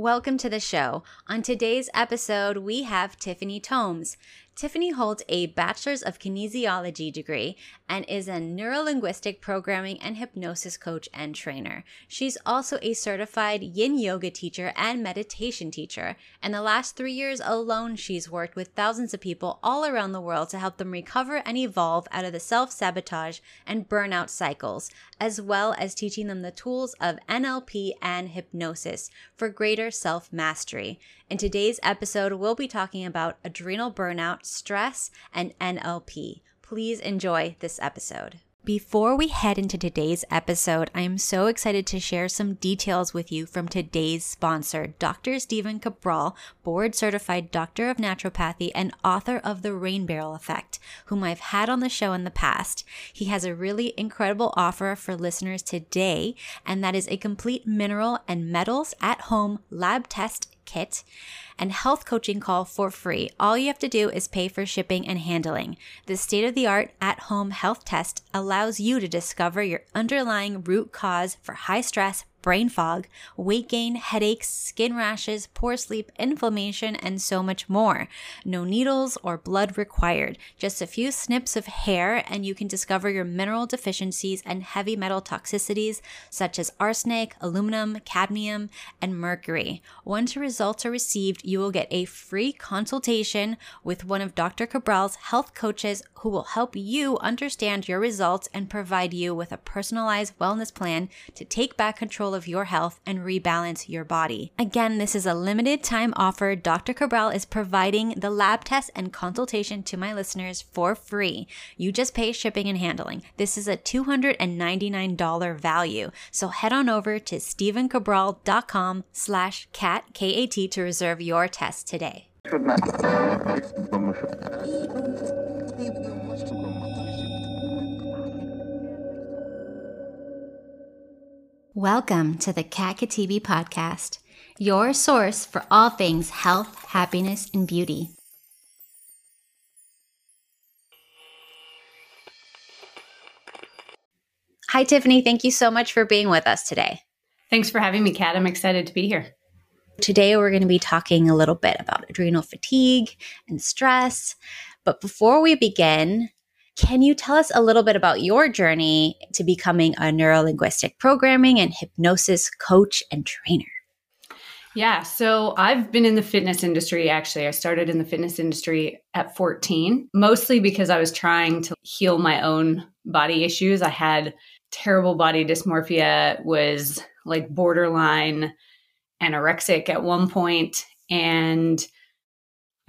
Welcome to the show. On today's episode, we have Tiffany Toombs. Tiffany holds a Bachelor's of Kinesiology degree and is a neurolinguistic programming and hypnosis coach and trainer. She's also a certified yin yoga teacher and meditation teacher. In the last three years alone, she's worked with thousands of people all around the world to help them recover and evolve out of the self sabotage and burnout cycles, as well as teaching them the tools of NLP and hypnosis for greater self mastery. In today's episode, we'll be talking about adrenal burnout, stress, and NLP. Please enjoy this episode. Before we head into today's episode, I am so excited to share some details with you from today's sponsor, Dr. Stephen Cabral, board certified doctor of naturopathy and author of The Rain Barrel Effect, whom I've had on the show in the past. He has a really incredible offer for listeners today, and that is a complete mineral and metals at home lab test kit and health coaching call for free. All you have to do is pay for shipping and handling. The state of the art at home health test allows you to discover your underlying root cause for high stress, brain fog, weight gain, headaches, skin rashes, poor sleep, inflammation, and so much more. No needles or blood required. Just a few snips of hair, and you can discover your mineral deficiencies and heavy metal toxicities such as arsenic, aluminum, cadmium, and mercury. Once your results are received, you will get a free consultation with one of Dr. Cabral's health coaches who will help you understand your results and provide you with a personalized wellness plan to take back control control of your health and rebalance your body. Again, this is a limited time offer. Dr. Cabral is providing the lab test and consultation to my listeners for free. You just pay shipping and handling. This is a $299 value. So head on over to stephencabral.com slash cat, K-A-T to reserve your test today. Welcome to the Kat Khatibi podcast, your source for all things health, happiness, and beauty. Hi, Tiffany. Thank you so much for being with us today. Thanks for having me, Kat. I'm excited to be here. Today, we're going to be talking a little bit about adrenal fatigue and stress. But before we begin, can you tell us a little bit about your journey to becoming a neurolinguistic programming and hypnosis coach and trainer? Yeah, so I've been in the fitness industry actually. I started in the fitness industry at 14, mostly because I was trying to heal my own body issues. I had terrible body dysmorphia, was like borderline anorexic at one point and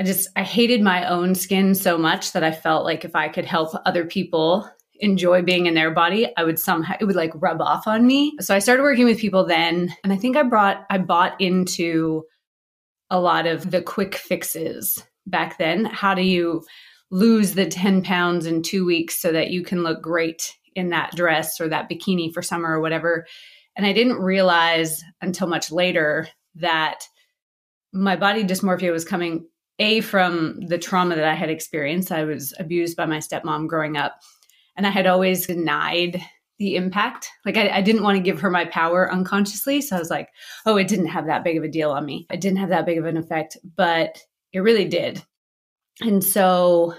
I just I hated my own skin so much that I felt like if I could help other people enjoy being in their body, I would somehow it would like rub off on me. So I started working with people then, and I think I brought I bought into a lot of the quick fixes back then. How do you lose the 10 pounds in 2 weeks so that you can look great in that dress or that bikini for summer or whatever? And I didn't realize until much later that my body dysmorphia was coming a from the trauma that I had experienced. I was abused by my stepmom growing up, and I had always denied the impact. Like I, I, didn't want to give her my power unconsciously. So I was like, oh, it didn't have that big of a deal on me. It didn't have that big of an effect, but it really did. And so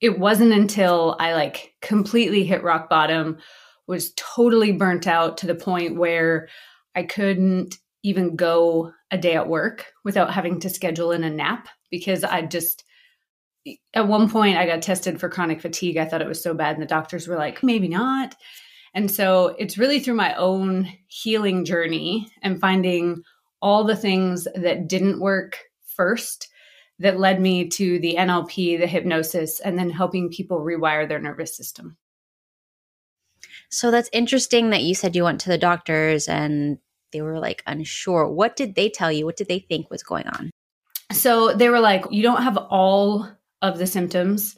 it wasn't until I like completely hit rock bottom, was totally burnt out to the point where I couldn't even go a day at work without having to schedule in a nap because I just at one point I got tested for chronic fatigue. I thought it was so bad and the doctors were like, maybe not. And so it's really through my own healing journey and finding all the things that didn't work first that led me to the NLP, the hypnosis, and then helping people rewire their nervous system. So that's interesting that you said you went to the doctors and they were like unsure. What did they tell you? What did they think was going on? So they were like, you don't have all of the symptoms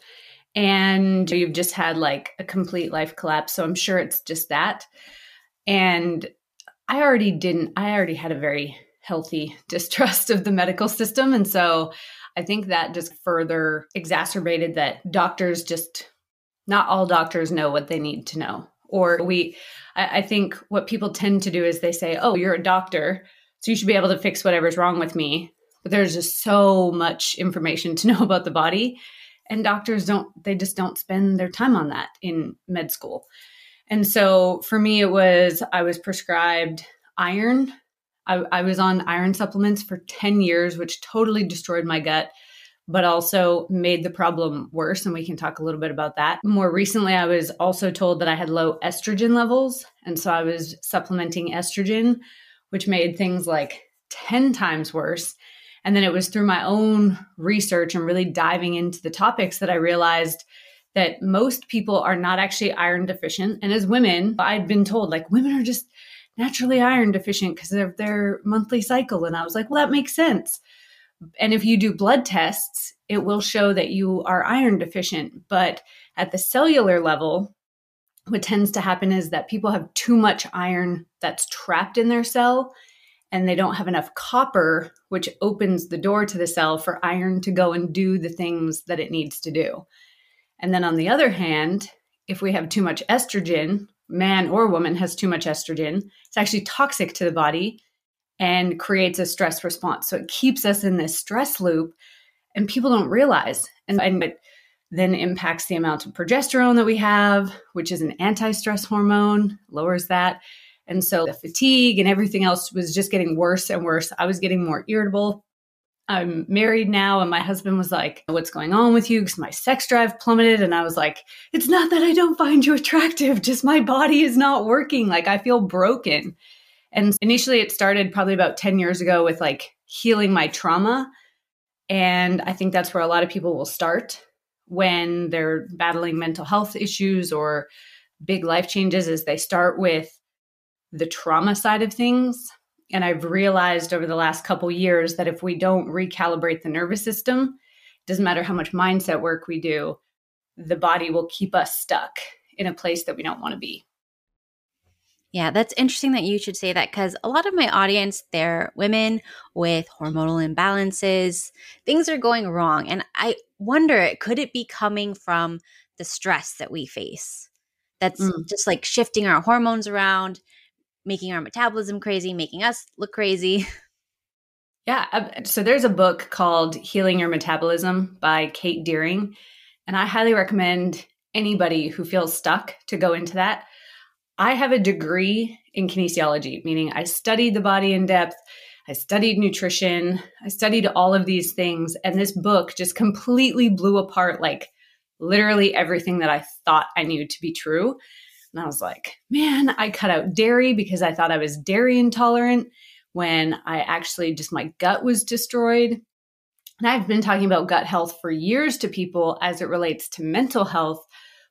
and you've just had like a complete life collapse. So I'm sure it's just that. And I already didn't, I already had a very healthy distrust of the medical system. And so I think that just further exacerbated that doctors just, not all doctors know what they need to know. Or we, I, I think what people tend to do is they say, oh, you're a doctor So you should be able to fix whatever's wrong with me. But there's just so much information to know about the body. And doctors don't, they just don't spend their time on that in med school. And so for me, it was, I was prescribed iron. I, I was on iron supplements for 10 years, which totally destroyed my gut but also made the problem worse. And we can talk a little bit about that. More recently, I was also told that I had low estrogen levels. And so I was supplementing estrogen, which made things like 10 times worse. And then it was through my own research and really diving into the topics that I realized that most people are not actually iron deficient. And as women, I'd been told like women are just naturally iron deficient because of their monthly cycle. And I was like, well, that makes sense. And if you do blood tests, it will show that you are iron deficient. But at the cellular level, what tends to happen is that people have too much iron that's trapped in their cell and they don't have enough copper, which opens the door to the cell for iron to go and do the things that it needs to do. And then on the other hand, if we have too much estrogen, man or woman has too much estrogen, it's actually toxic to the body and creates a stress response. So it keeps us in this stress loop and people don't realize. And, and it then impacts the amount of progesterone that we have, which is an anti stress hormone, lowers that. And so the fatigue and everything else was just getting worse and worse. I was getting more irritable. I'm married now, and my husband was like, What's going on with you? Because my sex drive plummeted. And I was like, It's not that I don't find you attractive, just my body is not working. Like I feel broken. And initially, it started probably about 10 years ago with like healing my trauma. And I think that's where a lot of people will start when they're battling mental health issues or big life changes is they start with the trauma side of things and i've realized over the last couple years that if we don't recalibrate the nervous system it doesn't matter how much mindset work we do the body will keep us stuck in a place that we don't want to be yeah, that's interesting that you should say that because a lot of my audience, they're women with hormonal imbalances. Things are going wrong. And I wonder, could it be coming from the stress that we face? That's mm. just like shifting our hormones around, making our metabolism crazy, making us look crazy. Yeah. Uh, so there's a book called Healing Your Metabolism by Kate Deering. And I highly recommend anybody who feels stuck to go into that I have a degree in kinesiology, meaning I studied the body in depth. I studied nutrition. I studied all of these things. And this book just completely blew apart like literally everything that I thought I knew to be true. And I was like, man, I cut out dairy because I thought I was dairy intolerant when I actually just my gut was destroyed. And I've been talking about gut health for years to people as it relates to mental health,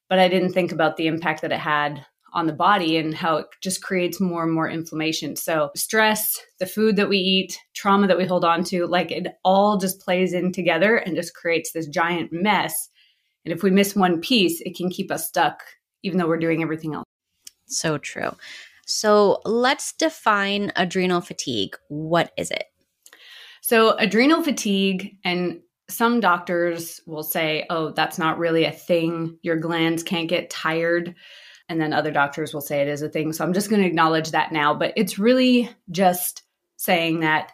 but I didn't think about the impact that it had on the body and how it just creates more and more inflammation. So, stress, the food that we eat, trauma that we hold on to, like it all just plays in together and just creates this giant mess. And if we miss one piece, it can keep us stuck, even though we're doing everything else. So true. So, let's define adrenal fatigue. What is it? So, adrenal fatigue, and some doctors will say, oh, that's not really a thing. Your glands can't get tired. And then other doctors will say it is a thing. So I'm just going to acknowledge that now. But it's really just saying that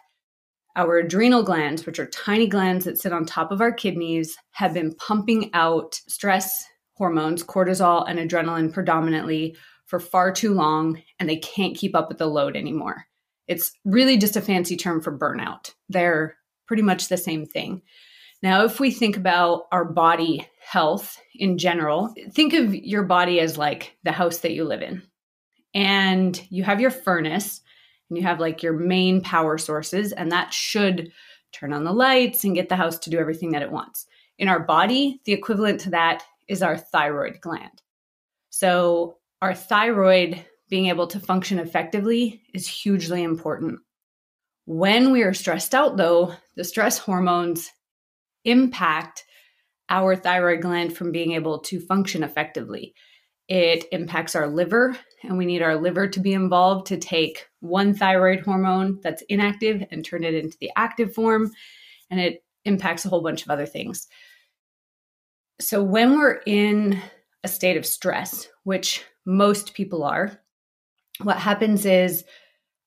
our adrenal glands, which are tiny glands that sit on top of our kidneys, have been pumping out stress hormones, cortisol and adrenaline predominantly, for far too long, and they can't keep up with the load anymore. It's really just a fancy term for burnout. They're pretty much the same thing. Now, if we think about our body health in general, think of your body as like the house that you live in. And you have your furnace and you have like your main power sources, and that should turn on the lights and get the house to do everything that it wants. In our body, the equivalent to that is our thyroid gland. So, our thyroid being able to function effectively is hugely important. When we are stressed out, though, the stress hormones impact our thyroid gland from being able to function effectively. It impacts our liver, and we need our liver to be involved to take one thyroid hormone that's inactive and turn it into the active form. And it impacts a whole bunch of other things. So, when we're in a state of stress, which most people are, what happens is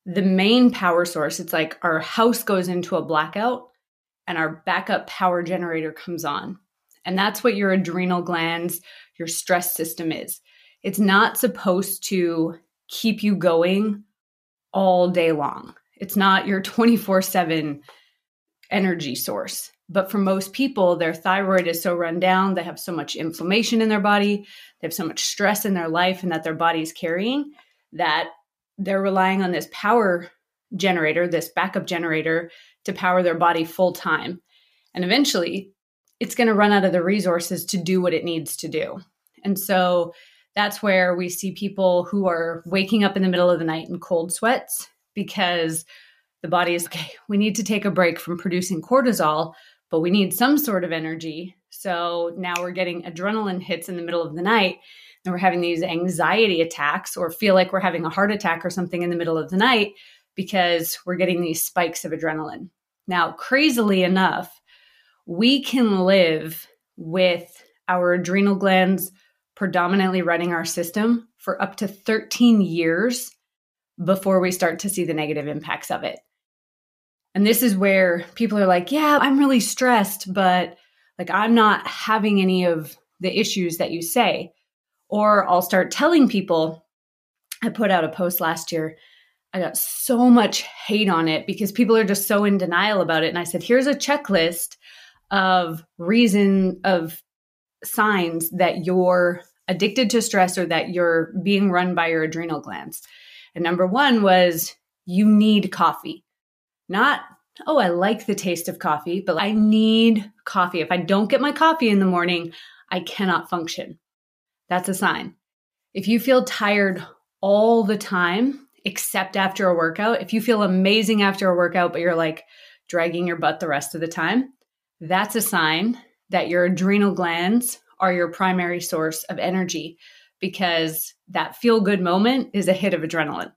the main power source, it's like our house goes into a blackout and our backup power generator comes on. And that's what your adrenal glands, your stress system is. It's not supposed to keep you going all day long. It's not your 24 7 energy source. But for most people, their thyroid is so run down, they have so much inflammation in their body, they have so much stress in their life and that their body is carrying that they're relying on this power generator, this backup generator to power their body full time. And eventually, it's going to run out of the resources to do what it needs to do. And so that's where we see people who are waking up in the middle of the night in cold sweats because the body is okay, we need to take a break from producing cortisol, but we need some sort of energy. So now we're getting adrenaline hits in the middle of the night and we're having these anxiety attacks or feel like we're having a heart attack or something in the middle of the night because we're getting these spikes of adrenaline. Now, crazily enough, we can live with our adrenal glands predominantly running our system for up to 13 years before we start to see the negative impacts of it. And this is where people are like, yeah, I'm really stressed, but like I'm not having any of the issues that you say. Or I'll start telling people, I put out a post last year. I got so much hate on it because people are just so in denial about it. And I said, here's a checklist of reason of signs that you're addicted to stress or that you're being run by your adrenal glands. And number one was you need coffee. Not, oh, I like the taste of coffee, but I need coffee. If I don't get my coffee in the morning, I cannot function. That's a sign. If you feel tired all the time, except after a workout, if you feel amazing after a workout, but you're like dragging your butt the rest of the time, that's a sign that your adrenal glands are your primary source of energy because that feel good moment is a hit of adrenaline.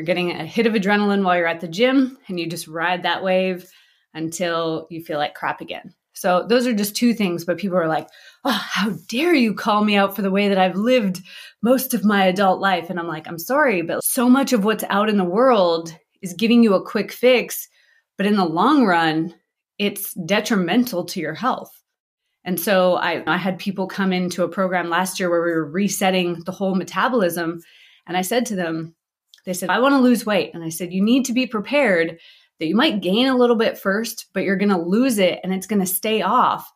You're getting a hit of adrenaline while you're at the gym and you just ride that wave until you feel like crap again. So those are just two things, but people are like, oh, how dare you call me out for the way that I've lived most of my adult life? And I'm like, I'm sorry, but so much of what's out in the world is giving you a quick fix. But in the long run, it's detrimental to your health. And so I, I had people come into a program last year where we were resetting the whole metabolism. And I said to them, they said, I want to lose weight. And I said, you need to be prepared that you might gain a little bit first, but you're going to lose it and it's going to stay off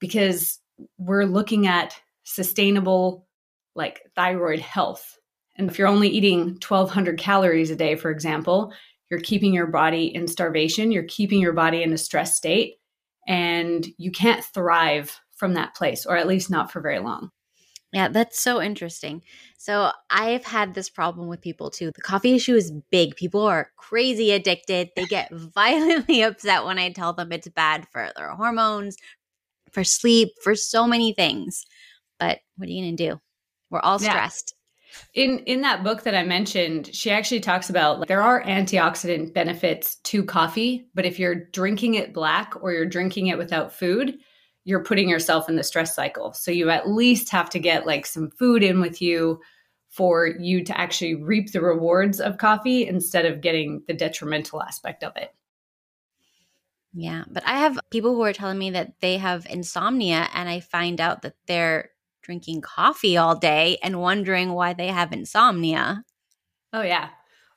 because we're looking at sustainable, like thyroid health. And if you're only eating 1200 calories a day, for example, you're keeping your body in starvation, you're keeping your body in a stress state and you can't thrive from that place, or at least not for very long. Yeah, that's so interesting. So, I've had this problem with people too. The coffee issue is big. People are crazy addicted. They get violently upset when I tell them it's bad for their hormones, for sleep, for so many things. But what are you going to do? We're all stressed. In in that book that I mentioned, she actually talks about like, there are antioxidant benefits to coffee, but if you're drinking it black or you're drinking it without food, you're putting yourself in the stress cycle. So you at least have to get like some food in with you for you to actually reap the rewards of coffee instead of getting the detrimental aspect of it. Yeah, but I have people who are telling me that they have insomnia and I find out that they're drinking coffee all day and wondering why they have insomnia. Oh, yeah.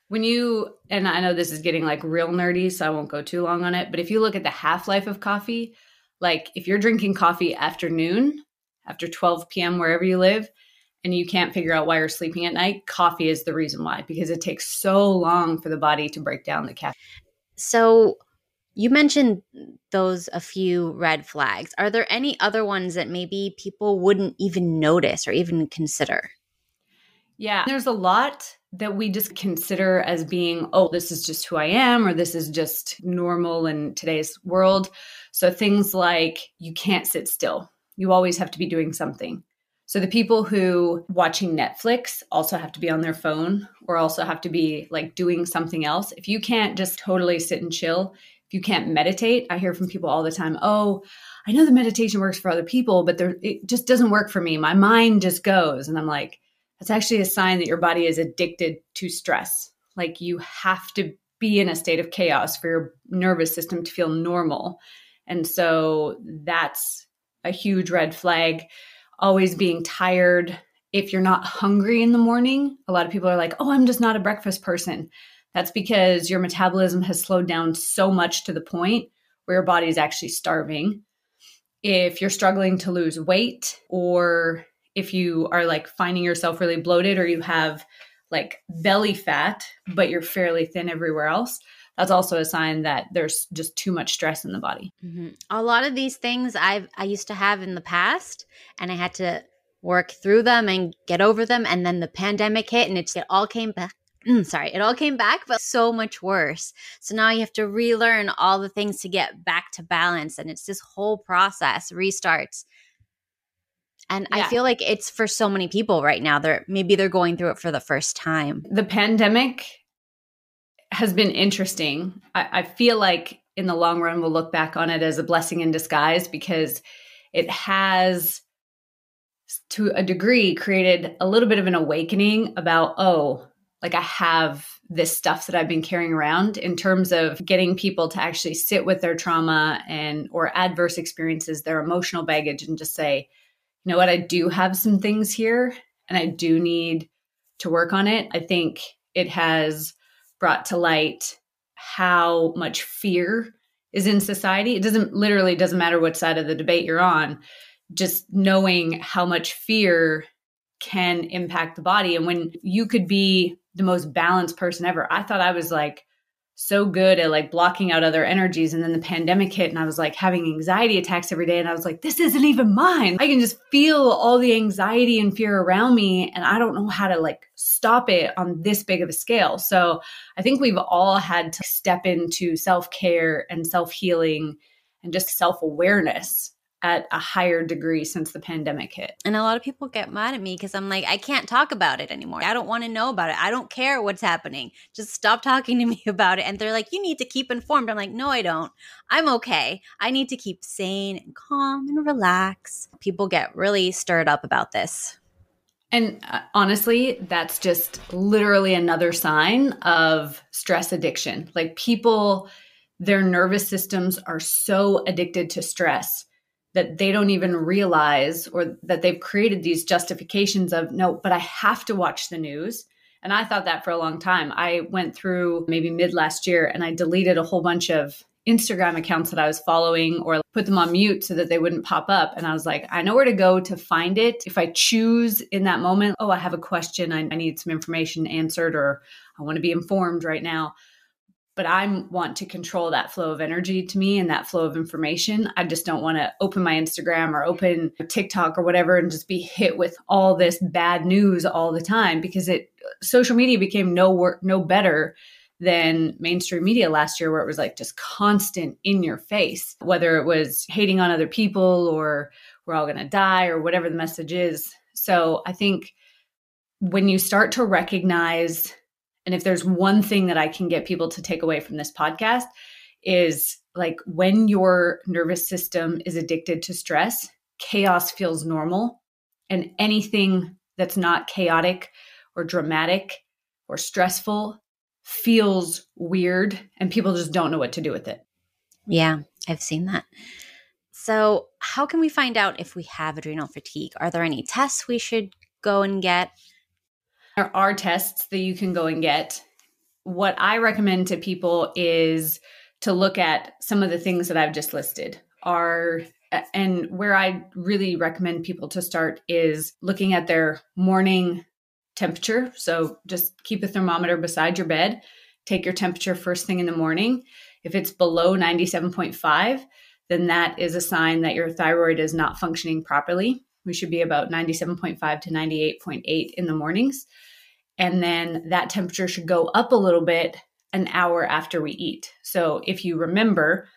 When you, and I know this is getting like real nerdy, so I won't go too long on it, but if you look at the half life of coffee, like if you're drinking coffee afternoon, after 12 p.m., wherever you live, and you can't figure out why you're sleeping at night, coffee is the reason why, because it takes so long for the body to break down the caffeine. So, you mentioned those a few red flags. Are there any other ones that maybe people wouldn't even notice or even consider? Yeah, there's a lot that we just consider as being, oh, this is just who I am, or this is just normal in today's world. So things like you can't sit still, you always have to be doing something. So the people who watching Netflix also have to be on their phone or also have to be like doing something else. If you can't just totally sit and chill, if you can't meditate, I hear from people all the time, oh, I know the meditation works for other people, but there, it just doesn't work for me. My mind just goes. And I'm like, that's actually a sign that your body is addicted to stress. Like you have to be in a state of chaos for your nervous system to feel normal. And so that's a huge red flag. Always being tired. If you're not hungry in the morning, a lot of people are like, oh, I'm just not a breakfast person. That's because your metabolism has slowed down so much to the point where your body is actually starving. If you're struggling to lose weight, or if you are like finding yourself really bloated, or you have like belly fat, but you're fairly thin everywhere else, that's also a sign that there's just too much stress in the body. Mm-hmm. A lot of these things I've I used to have in the past, and I had to work through them and get over them. And then the pandemic hit, and it, it all came back. sorry, it all came back, but so much worse. So now you have to relearn all the things to get back to balance, and it's this whole process restarts. And yeah. I feel like it's for so many people right now. They're maybe they're going through it for the first time. The pandemic has been interesting. I, I feel like in the long run, we'll look back on it as a blessing in disguise because it has, to a degree, created a little bit of an awakening about, oh, like I have this stuff that I've been carrying around in terms of getting people to actually sit with their trauma and or adverse experiences, their emotional baggage and just say, you know what, I do have some things here and I do need to work on it. I think it has brought to light how much fear is in society. It doesn't literally doesn't matter what side of the debate you're on. Just knowing how much fear can impact the body and when you could be the most balanced person ever. I thought I was like so good at like blocking out other energies. And then the pandemic hit and I was like having anxiety attacks every day. And I was like, this isn't even mine. I can just feel all the anxiety and fear around me. And I don't know how to like stop it on this big of a scale. So I think we've all had to step into self care and self healing and just self awareness at a higher degree since the pandemic hit. And a lot of people get mad at me because I'm like, I can't talk about it anymore. I don't want to know about it. I don't care what's happening. Just stop talking to me about it. And they're like, you need to keep informed. I'm like, no, I don't. I'm okay. I need to keep sane and calm and relax. People get really stirred up about this. And uh, honestly, that's just literally another sign of stress addiction. Like people, their nervous systems are so addicted to stress that they don't even realize or that they've created these justifications of no but i have to watch the news. And i thought that for a long time. I went through maybe mid last year and i deleted a whole bunch of instagram accounts that i was following or put them on mute so that they wouldn't pop up. And i was like i know where to go to find it. If i choose in that moment oh i have a question. I, I need some information answered or i want to be informed right now but I want to control that flow of energy to me and that flow of information. I just don't want to open my Instagram or open TikTok or whatever and just be hit with all this bad news all the time because it social media became no work no better than mainstream media last year where it was like just constant in your face whether it was hating on other people or we're all going to die or whatever the message is. So I think when you start to recognize and if there's one thing that I can get people to take away from this podcast is like when your nervous system is addicted to stress, chaos feels normal. And anything that's not chaotic or dramatic or stressful feels weird and people just don't know what to do with it. Yeah, I've seen that. So, how can we find out if we have adrenal fatigue? Are there any tests we should go and get? There are tests that you can go and get. What I recommend to people is to look at some of the things that I've just listed. Are and where I really recommend people to start is looking at their morning temperature. So just keep a thermometer beside your bed. Take your temperature first thing in the morning. If it's below 97.5, then that is a sign that your thyroid is not functioning properly. We should be about 97.5 to 98.8 in the mornings. And then that temperature should go up a little bit an hour after we eat. So if you remember,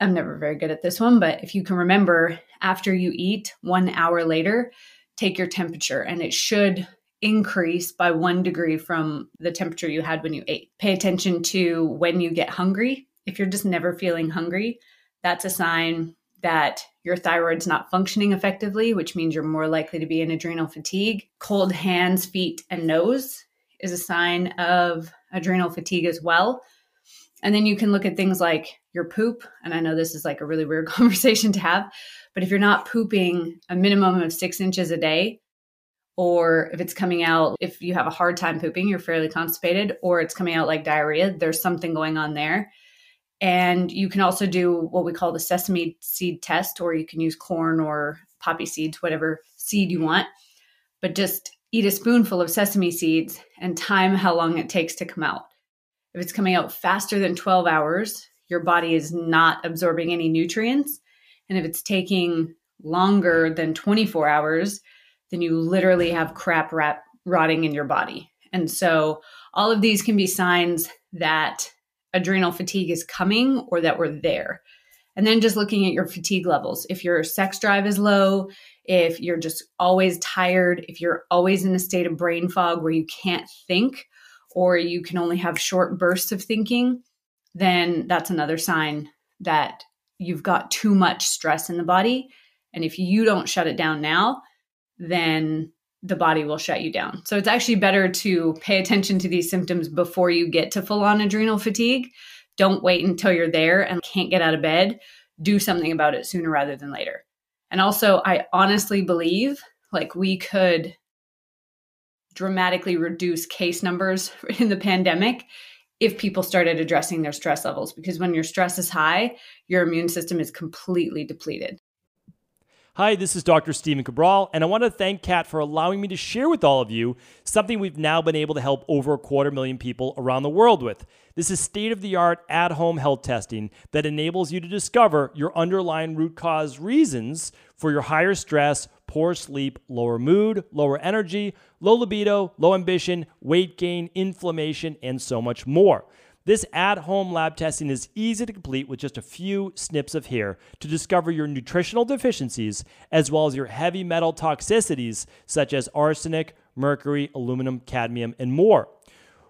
I'm never very good at this one, but if you can remember, after you eat, one hour later, take your temperature and it should increase by one degree from the temperature you had when you ate. Pay attention to when you get hungry. If you're just never feeling hungry, that's a sign that your thyroid's not functioning effectively, which means you're more likely to be in adrenal fatigue. Cold hands, feet, and nose is a sign of adrenal fatigue as well. And then you can look at things like your poop. And I know this is like a really weird conversation to have, but if you're not pooping a minimum of six inches a day, or if it's coming out, if you have a hard time pooping, you're fairly constipated, or it's coming out like diarrhea, there's something going on there. And you can also do what we call the sesame seed test, or you can use corn or poppy seeds, whatever seed you want. But just eat a spoonful of sesame seeds and time how long it takes to come out. If it's coming out faster than 12 hours, your body is not absorbing any nutrients. And if it's taking longer than 24 hours, then you literally have crap rat- rotting in your body. And so all of these can be signs that adrenal fatigue is coming or that we're there. And then just looking at your fatigue levels. If your sex drive is low, if you're just always tired, if you're always in a state of brain fog where you can't think or you can only have short bursts of thinking, then that's another sign that you've got too much stress in the body. And if you don't shut it down now, then the body will shut you down. So it's actually better to pay attention to these symptoms before you get to full on adrenal fatigue. Don't wait until you're there and can't get out of bed. Do something about it sooner rather than later. And also, I honestly believe like we could dramatically reduce case numbers in the pandemic if people started addressing their stress levels because when your stress is high, your immune system is completely depleted. Hi, this is Dr. Stephen Cabral, and I want to thank Kat for allowing me to share with all of you something we've now been able to help over a quarter million people around the world with. This is state of the art at home health testing that enables you to discover your underlying root cause reasons for your higher stress, poor sleep, lower mood, lower energy, low libido, low ambition, weight gain, inflammation, and so much more. This at home lab testing is easy to complete with just a few snips of hair to discover your nutritional deficiencies as well as your heavy metal toxicities such as arsenic, mercury, aluminum, cadmium, and more.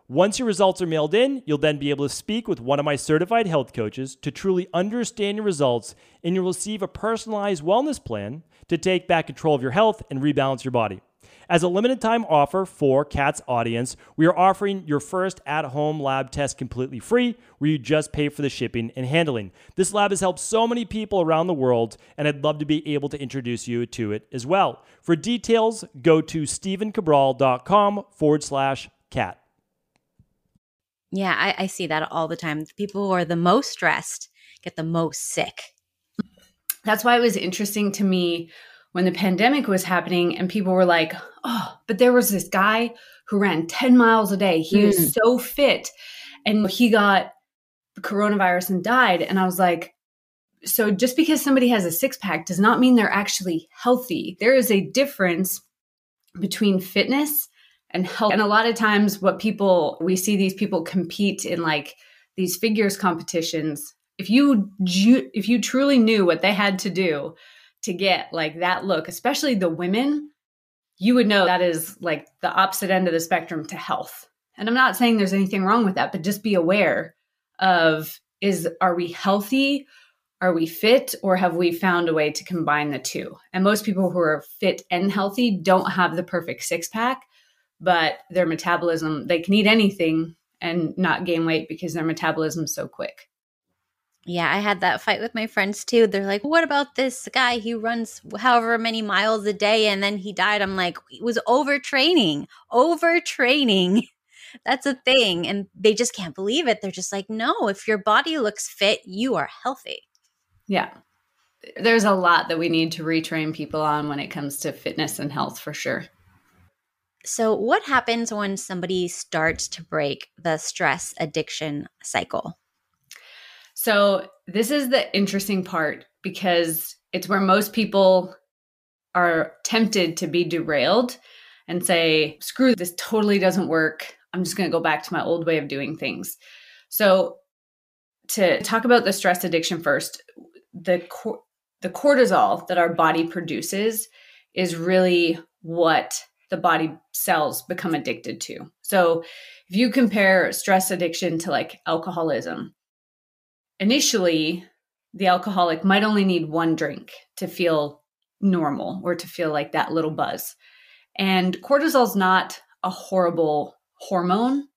Once your results are mailed in, you'll then be able to speak with one of my certified health coaches to truly understand your results, and you'll receive a personalized wellness plan to take back control of your health and rebalance your body. As a limited time offer for Kat's audience, we are offering your first at home lab test completely free, where you just pay for the shipping and handling. This lab has helped so many people around the world, and I'd love to be able to introduce you to it as well. For details, go to stephencabral.com forward slash cat. Yeah, I, I see that all the time. The people who are the most stressed get the most sick. That's why it was interesting to me when the pandemic was happening and people were like, oh, but there was this guy who ran 10 miles a day. He mm. was so fit and he got coronavirus and died. And I was like, so just because somebody has a six pack does not mean they're actually healthy. There is a difference between fitness and health. And a lot of times, what people we see these people compete in like these figures competitions. If you if you truly knew what they had to do to get like that look, especially the women, you would know that is like the opposite end of the spectrum to health. And I'm not saying there's anything wrong with that, but just be aware of is are we healthy? Are we fit or have we found a way to combine the two? And most people who are fit and healthy don't have the perfect six pack, but their metabolism, they can eat anything and not gain weight because their metabolism is so quick. Yeah, I had that fight with my friends too. They're like, "What about this guy? He runs however many miles a day and then he died." I'm like, "He was overtraining. Overtraining." That's a thing and they just can't believe it. They're just like, "No, if your body looks fit, you are healthy." Yeah. There's a lot that we need to retrain people on when it comes to fitness and health for sure. So, what happens when somebody starts to break the stress addiction cycle? So, this is the interesting part because it's where most people are tempted to be derailed and say, screw this totally doesn't work. I'm just going to go back to my old way of doing things. So, to talk about the stress addiction first, the cor- the cortisol that our body produces is really what the body cells become addicted to. So, if you compare stress addiction to like alcoholism, initially the alcoholic might only need one drink to feel normal or to feel like that little buzz. And cortisol is not a horrible hormone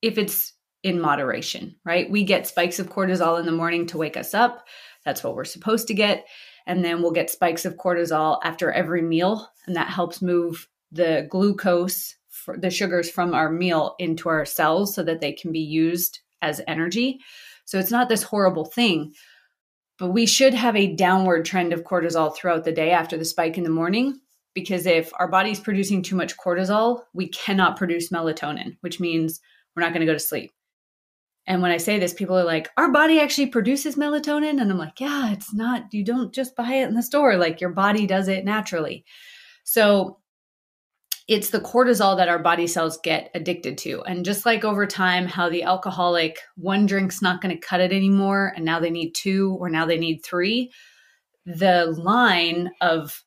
if it's in moderation, right? We get spikes of cortisol in the morning to wake us up. That's what we're supposed to get. And then we'll get spikes of cortisol after every meal. And that helps move the glucose, the sugars from our meal into our cells so that they can be used as energy. So it's not this horrible thing. But we should have a downward trend of cortisol throughout the day after the spike in the morning. Because if our body's producing too much cortisol, we cannot produce melatonin, which means we're not going to go to sleep. And when I say this, people are like, our body actually produces melatonin. And I'm like, yeah, it's not, you don't just buy it in the store. Like your body does it naturally. So it's the cortisol that our body cells get addicted to. And just like over time, how the alcoholic, one drink's not going to cut it anymore. And now they need two or now they need three. The line of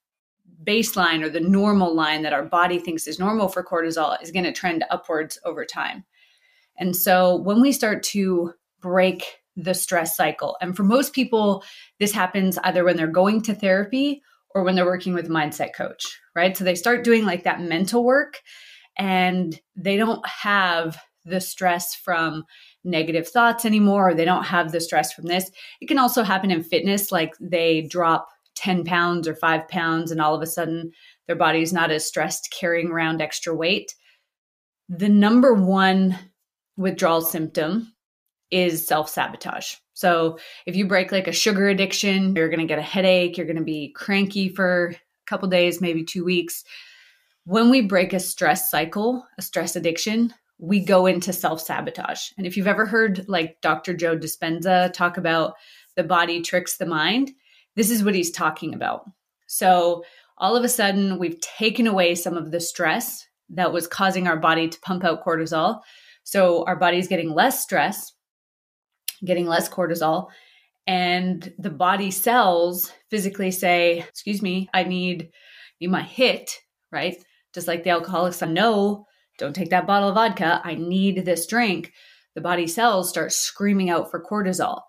baseline or the normal line that our body thinks is normal for cortisol is going to trend upwards over time. And so when we start to break the stress cycle, and for most people, this happens either when they're going to therapy or when they're working with a mindset coach, right? So they start doing like that mental work and they don't have the stress from negative thoughts anymore, or they don't have the stress from this. It can also happen in fitness, like they drop 10 pounds or five pounds, and all of a sudden their body's not as stressed carrying around extra weight. The number one withdrawal symptom is self sabotage. So if you break like a sugar addiction, you're going to get a headache, you're going to be cranky for a couple days, maybe two weeks. When we break a stress cycle, a stress addiction, we go into self sabotage. And if you've ever heard like Dr. Joe Dispenza talk about the body tricks the mind, this is what he's talking about. So all of a sudden, we've taken away some of the stress that was causing our body to pump out cortisol. So our body's getting less stress, getting less cortisol, and the body cells physically say, "Excuse me, I need need my hit." Right? Just like the alcoholics say, "No, don't take that bottle of vodka. I need this drink." The body cells start screaming out for cortisol.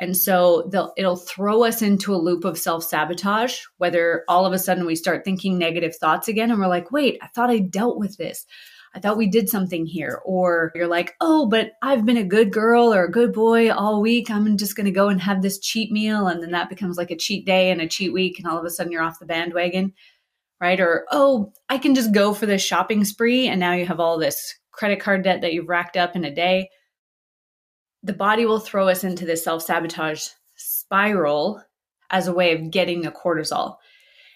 And so it'll throw us into a loop of self sabotage, whether all of a sudden we start thinking negative thoughts again and we're like, wait, I thought I dealt with this. I thought we did something here. Or you're like, oh, but I've been a good girl or a good boy all week. I'm just going to go and have this cheat meal. And then that becomes like a cheat day and a cheat week. And all of a sudden you're off the bandwagon, right? Or, oh, I can just go for this shopping spree. And now you have all this credit card debt that you've racked up in a day. The body will throw us into this self sabotage spiral as a way of getting the cortisol.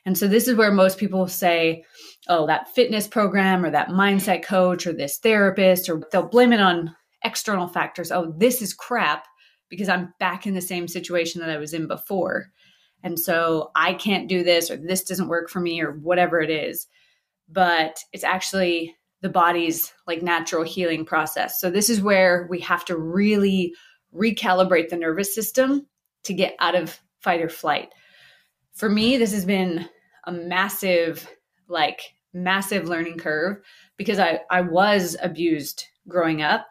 And so this is where most people say, oh, that fitness program or that mindset coach or this therapist, or they'll blame it on external factors. Oh, this is crap because I'm back in the same situation that I was in before. And so I can't do this or this doesn't work for me or whatever it is. But it's actually the body's like natural healing process. So this is where we have to really recalibrate the nervous system to get out of fight or flight for me, this has been a massive, like, massive learning curve because I, I was abused growing up.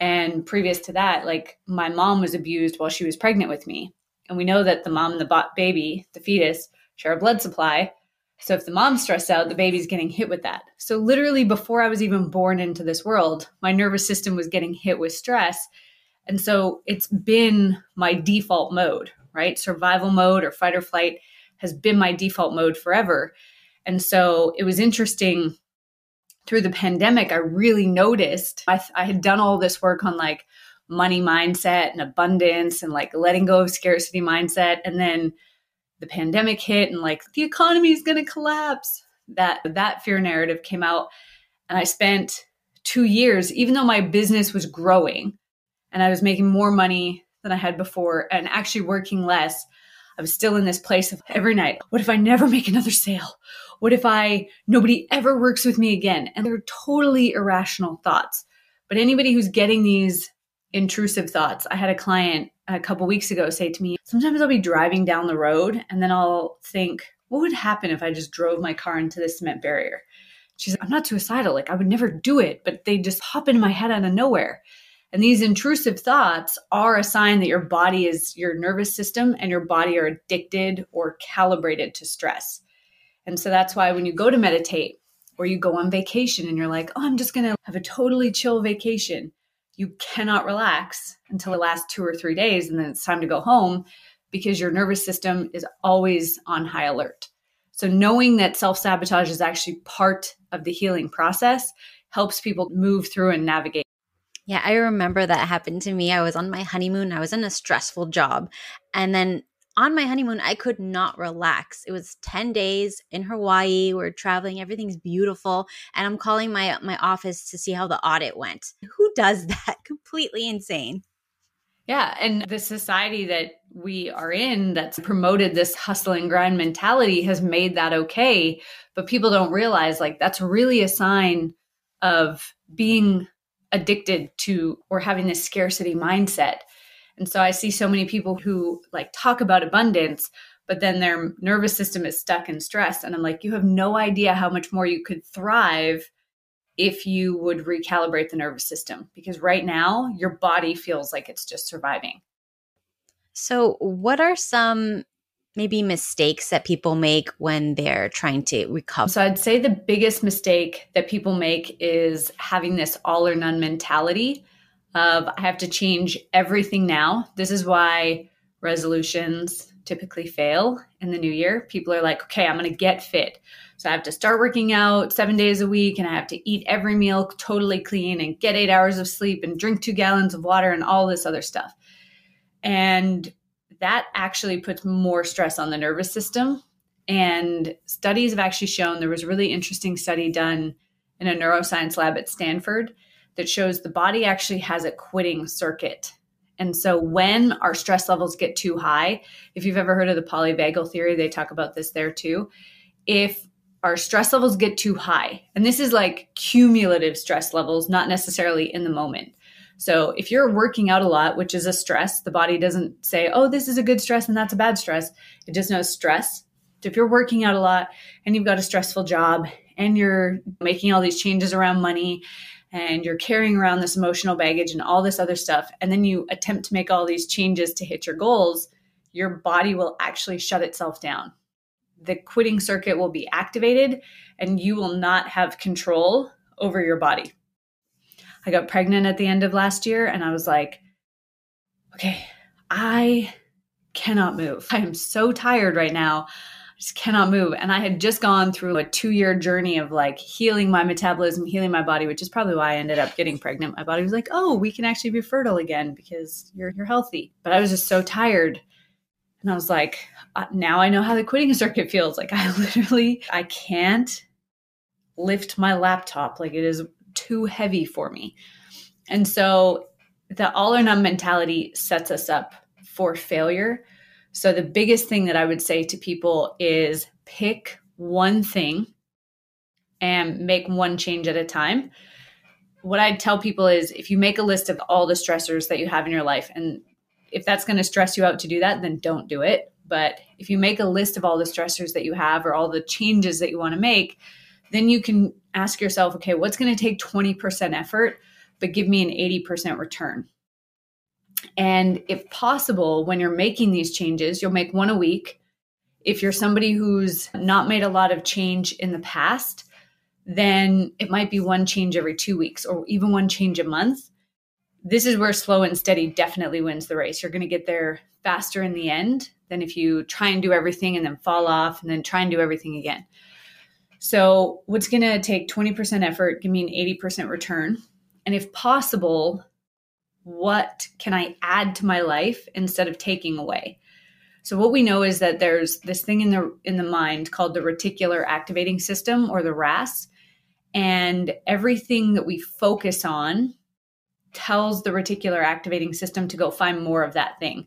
And previous to that, like, my mom was abused while she was pregnant with me. And we know that the mom and the baby, the fetus, share a blood supply. So if the mom's stressed out, the baby's getting hit with that. So literally before I was even born into this world, my nervous system was getting hit with stress. And so it's been my default mode, right? Survival mode or fight or flight has been my default mode forever. And so it was interesting through the pandemic, I really noticed I, I had done all this work on like money mindset and abundance and like letting go of scarcity mindset. And then the pandemic hit and like the economy is going to collapse. That that fear narrative came out and I spent 2 years even though my business was growing and I was making more money than I had before and actually working less. I was still in this place of every night. What if I never make another sale? What if I, nobody ever works with me again? And they're totally irrational thoughts. But anybody who's getting these intrusive thoughts, I had a client a couple weeks ago say to me, sometimes I'll be driving down the road and then I'll think, what would happen if I just drove my car into the cement barrier? She's like, I'm not suicidal. Like I would never do it, but they just hop into my head out of nowhere. And these intrusive thoughts are a sign that your body is your nervous system and your body are addicted or calibrated to stress. And so that's why when you go to meditate or you go on vacation and you're like, oh, I'm just going to have a totally chill vacation. You cannot relax until the last two or three days, and then it's time to go home because your nervous system is always on high alert. So, knowing that self sabotage is actually part of the healing process helps people move through and navigate. Yeah, I remember that happened to me. I was on my honeymoon, I was in a stressful job. And then on my honeymoon, I could not relax. It was 10 days in Hawaii. We're traveling, everything's beautiful. And I'm calling my my office to see how the audit went. Who does that? Completely insane. Yeah. And the society that we are in that's promoted this hustle and grind mentality has made that okay. But people don't realize like that's really a sign of being addicted to or having this scarcity mindset and so I see so many people who like talk about abundance, but then their nervous system is stuck in stress. And I'm like, you have no idea how much more you could thrive if you would recalibrate the nervous system because right now your body feels like it's just surviving. So, what are some maybe mistakes that people make when they're trying to recover? So, I'd say the biggest mistake that people make is having this all or none mentality of I have to change everything now. This is why resolutions typically fail in the new year. People are like, okay, I'm going to get fit. So I have to start working out seven days a week and I have to eat every meal totally clean and get eight hours of sleep and drink two gallons of water and all this other stuff. And that actually puts more stress on the nervous system. And studies have actually shown there was a really interesting study done in a neuroscience lab at Stanford that shows the body actually has a quitting circuit. And so when our stress levels get too high, if you've ever heard of the polyvagal theory, they talk about this there too. If our stress levels get too high, and this is like cumulative stress levels, not necessarily in the moment. So if you're working out a lot, which is a stress, the body doesn't say, oh, this is a good stress and that's a bad stress. It just knows stress. So if you're working out a lot and you've got a stressful job and you're making all these changes around money and you're carrying around this emotional baggage and all this other stuff, and then you attempt to make all these changes to hit your goals, your body will actually shut itself down. The quitting circuit will be activated, and you will not have control over your body. I got pregnant at the end of last year, and I was like, okay, I cannot move. I am so tired right now I just cannot move. And I had just gone through a two year journey of like healing my metabolism, healing my body, which is probably why I ended up getting pregnant. My body was like, oh, we can actually be fertile again because you're, you're healthy. But I was just so tired. And I was like, uh, now I know how the quitting circuit feels. Like I literally, I can't lift my laptop. Like it is too heavy for me. And so the all or none mentality sets us up for failure so, the biggest thing that I would say to people is pick one thing and make one change at a time. What I'd tell people is if you make a list of all the stressors that you have in your life, and if that's going to stress you out to do that, then don't do it. But if you make a list of all the stressors that you have or all the changes that you want to make, then you can ask yourself, okay, what's going to take 20% effort, but give me an 80% return? And if possible, when you're making these changes, you'll make one a week. If you're somebody who's not made a lot of change in the past, then it might be one change every two weeks or even one change a month. This is where slow and steady definitely wins the race. You're going to get there faster in the end than if you try and do everything and then fall off and then try and do everything again. So, what's going to take 20% effort, give me an 80% return. And if possible, what can I add to my life instead of taking away? So what we know is that there's this thing in the in the mind called the reticular activating system or the RAS and everything that we focus on tells the reticular activating system to go find more of that thing.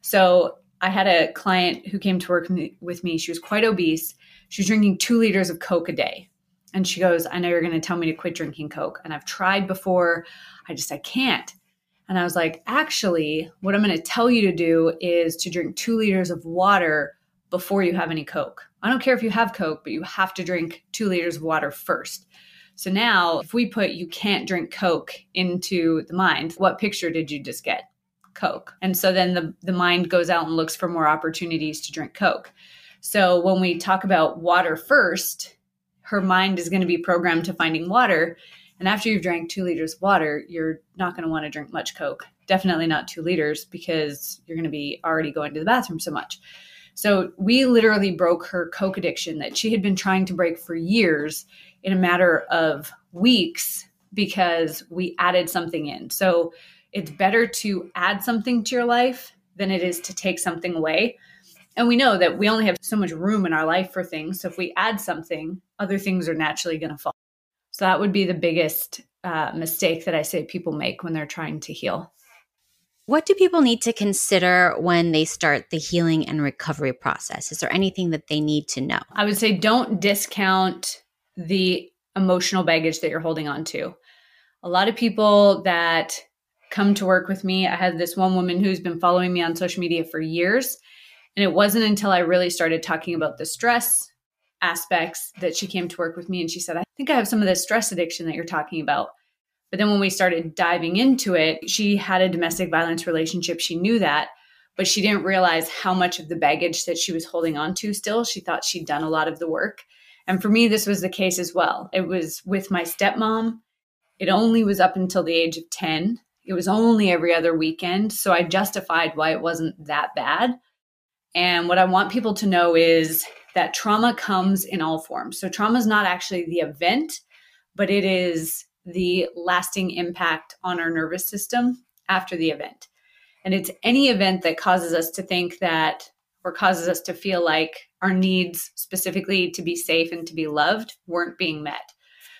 So I had a client who came to work with me. She was quite obese. She was drinking 2 liters of Coke a day. And she goes, "I know you're going to tell me to quit drinking Coke, and I've tried before. I just I can't." And I was like, actually, what I'm going to tell you to do is to drink two liters of water before you have any Coke. I don't care if you have Coke, but you have to drink two liters of water first. So now, if we put you can't drink Coke into the mind, what picture did you just get? Coke. And so then the, the mind goes out and looks for more opportunities to drink Coke. So when we talk about water first, her mind is going to be programmed to finding water. And after you've drank two liters of water, you're not going to want to drink much Coke. Definitely not two liters because you're going to be already going to the bathroom so much. So we literally broke her Coke addiction that she had been trying to break for years in a matter of weeks because we added something in. So it's better to add something to your life than it is to take something away. And we know that we only have so much room in our life for things. So if we add something, other things are naturally going to fall. So that would be the biggest uh, mistake that I say people make when they're trying to heal. What do people need to consider when they start the healing and recovery process? Is there anything that they need to know? I would say don't discount the emotional baggage that you're holding on to. A lot of people that come to work with me, I had this one woman who's been following me on social media for years. And it wasn't until I really started talking about the stress aspects that she came to work with me and she said, I think I have some of this stress addiction that you're talking about. But then when we started diving into it, she had a domestic violence relationship. She knew that, but she didn't realize how much of the baggage that she was holding on to still. She thought she'd done a lot of the work. And for me, this was the case as well. It was with my stepmom. It only was up until the age of 10. It was only every other weekend. So I justified why it wasn't that bad. And what I want people to know is that trauma comes in all forms. So trauma is not actually the event, but it is the lasting impact on our nervous system after the event. And it's any event that causes us to think that or causes us to feel like our needs, specifically to be safe and to be loved, weren't being met.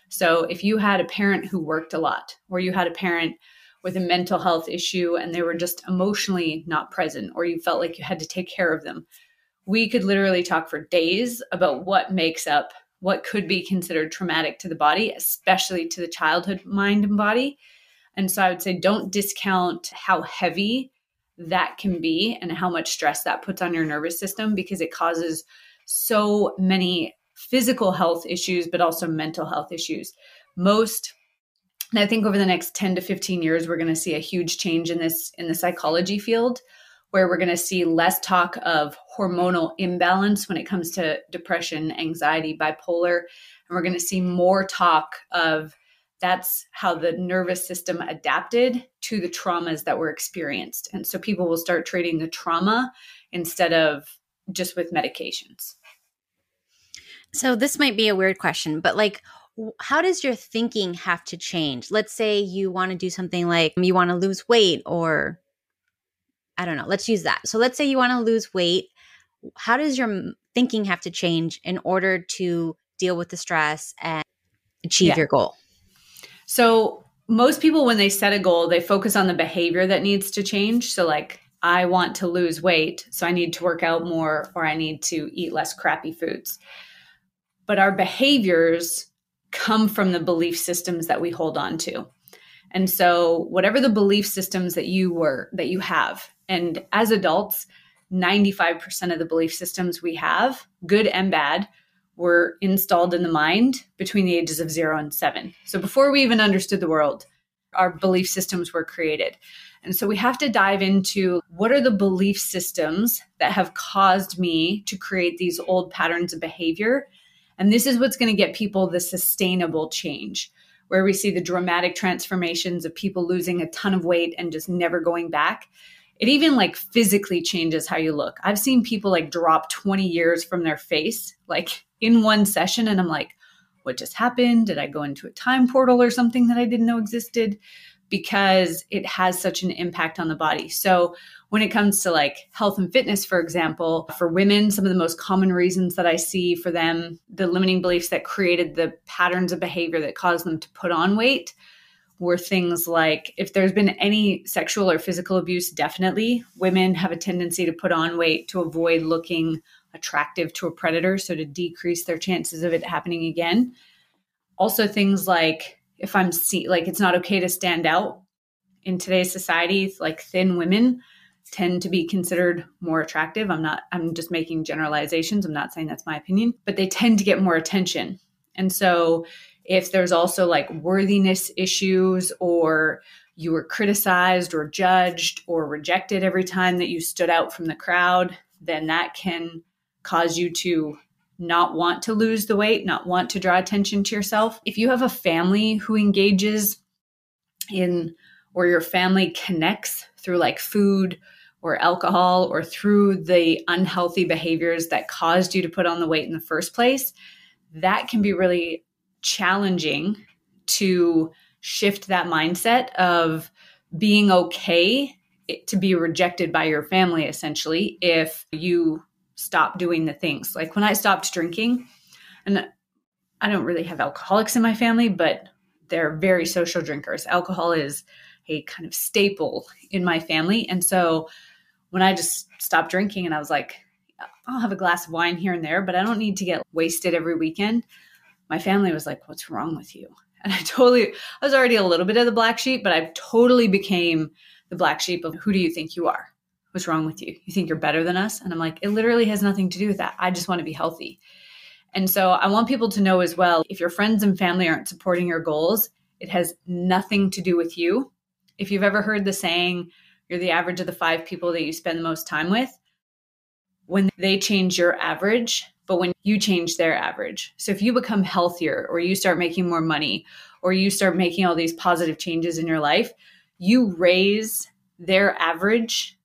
So if you had a parent who worked a lot, or you had a parent with a mental health issue and they were just emotionally not present, or you felt like you had to take care of them, we could literally talk for days about what makes up what could be considered traumatic to the body, especially to the childhood mind and body. And so I would say don't discount how heavy that can be and how much stress that puts on your nervous system because it causes so many physical health issues, but also mental health issues. Most and I think over the next 10 to 15 years, we're going to see a huge change in this in the psychology field where we're going to see less talk of hormonal imbalance when it comes to depression, anxiety, bipolar. And we're going to see more talk of that's how the nervous system adapted to the traumas that were experienced. And so people will start treating the trauma instead of just with medications. So this might be a weird question, but like, how does your thinking have to change? Let's say you want to do something like you want to lose weight or I don't know, let's use that. So let's say you want to lose weight. How does your thinking have to change in order to deal with the stress and achieve yeah. your goal? So, most people, when they set a goal, they focus on the behavior that needs to change. So, like, I want to lose weight, so I need to work out more or I need to eat less crappy foods. But our behaviors come from the belief systems that we hold on to. And so whatever the belief systems that you were that you have and as adults 95% of the belief systems we have, good and bad, were installed in the mind between the ages of 0 and 7. So before we even understood the world, our belief systems were created. And so we have to dive into what are the belief systems that have caused me to create these old patterns of behavior and this is what's going to get people the sustainable change, where we see the dramatic transformations of people losing a ton of weight and just never going back. It even like physically changes how you look. I've seen people like drop 20 years from their face, like in one session. And I'm like, what just happened? Did I go into a time portal or something that I didn't know existed? Because it has such an impact on the body. So when it comes to like health and fitness, for example, for women, some of the most common reasons that I see for them, the limiting beliefs that created the patterns of behavior that caused them to put on weight were things like if there's been any sexual or physical abuse, definitely women have a tendency to put on weight to avoid looking attractive to a predator, so to decrease their chances of it happening again. Also, things like if I'm see like it's not okay to stand out in today's society, like thin women tend to be considered more attractive. I'm not, I'm just making generalizations. I'm not saying that's my opinion, but they tend to get more attention. And so if there's also like worthiness issues or you were criticized or judged or rejected every time that you stood out from the crowd, then that can cause you to not want to lose the weight, not want to draw attention to yourself. If you have a family who engages in or your family connects through like food or alcohol or through the unhealthy behaviors that caused you to put on the weight in the first place, that can be really challenging to shift that mindset of being okay to be rejected by your family essentially if you stop doing the things. Like when I stopped drinking, and I don't really have alcoholics in my family, but they're very social drinkers. Alcohol is a kind of staple in my family. And so when I just stopped drinking and I was like, I'll have a glass of wine here and there, but I don't need to get wasted every weekend. My family was like, What's wrong with you? And I totally, I was already a little bit of the black sheep, but I totally became the black sheep of who do you think you are? What's wrong with you? You think you're better than us? And I'm like, it literally has nothing to do with that. I just want to be healthy. And so I want people to know as well if your friends and family aren't supporting your goals, it has nothing to do with you. If you've ever heard the saying, you're the average of the five people that you spend the most time with, when they change your average, but when you change their average. So if you become healthier or you start making more money or you start making all these positive changes in your life, you raise their average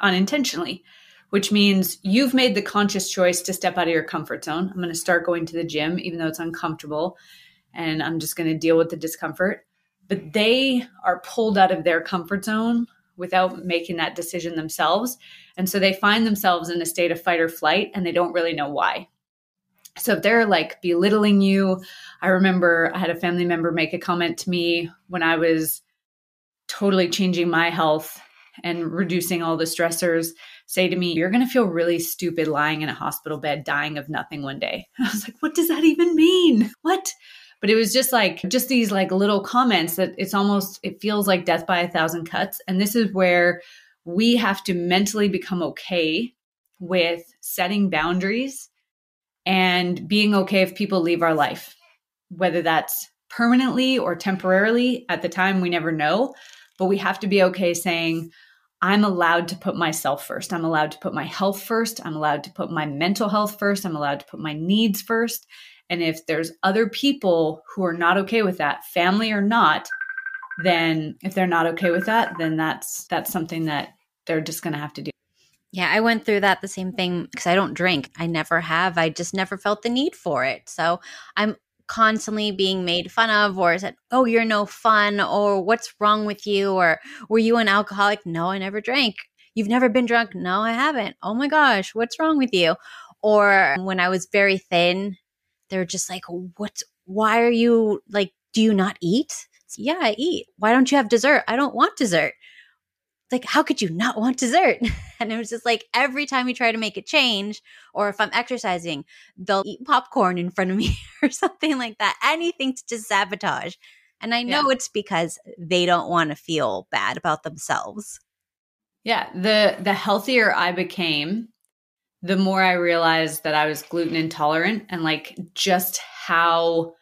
unintentionally, which means you've made the conscious choice to step out of your comfort zone. I'm going to start going to the gym, even though it's uncomfortable, and I'm just going to deal with the discomfort. But they are pulled out of their comfort zone without making that decision themselves. And so they find themselves in a state of fight or flight and they don't really know why. So if they're like belittling you, I remember I had a family member make a comment to me when I was totally changing my health and reducing all the stressors say to me, You're going to feel really stupid lying in a hospital bed, dying of nothing one day. And I was like, What does that even mean? What? But it was just like, just these like little comments that it's almost, it feels like death by a thousand cuts. And this is where we have to mentally become okay with setting boundaries and being okay if people leave our life, whether that's permanently or temporarily. At the time, we never know. But we have to be okay saying, I'm allowed to put myself first. I'm allowed to put my health first. I'm allowed to put my mental health first. I'm allowed to put my needs first. And if there's other people who are not okay with that, family or not, then if they're not okay with that, then that's that's something that they're just going to have to do. Yeah, I went through that the same thing because I don't drink. I never have. I just never felt the need for it. So I'm constantly being made fun of or said, oh, you're no fun or what's wrong with you or were you an alcoholic? No, I never drank. You've never been drunk? No, I haven't. Oh my gosh, what's wrong with you? Or when I was very thin, they're just like, what's, why are you like, do you not eat? Yeah, I eat. Why don't you have dessert? I don't want dessert like, how could you not want dessert? And it was just like every time we try to make a change, or if I'm exercising, they'll eat popcorn in front of me or something like that. Anything to just sabotage. And I know yeah. it's because they don't want to feel bad about themselves. Yeah. The the healthier I became, the more I realized that I was gluten intolerant and like just how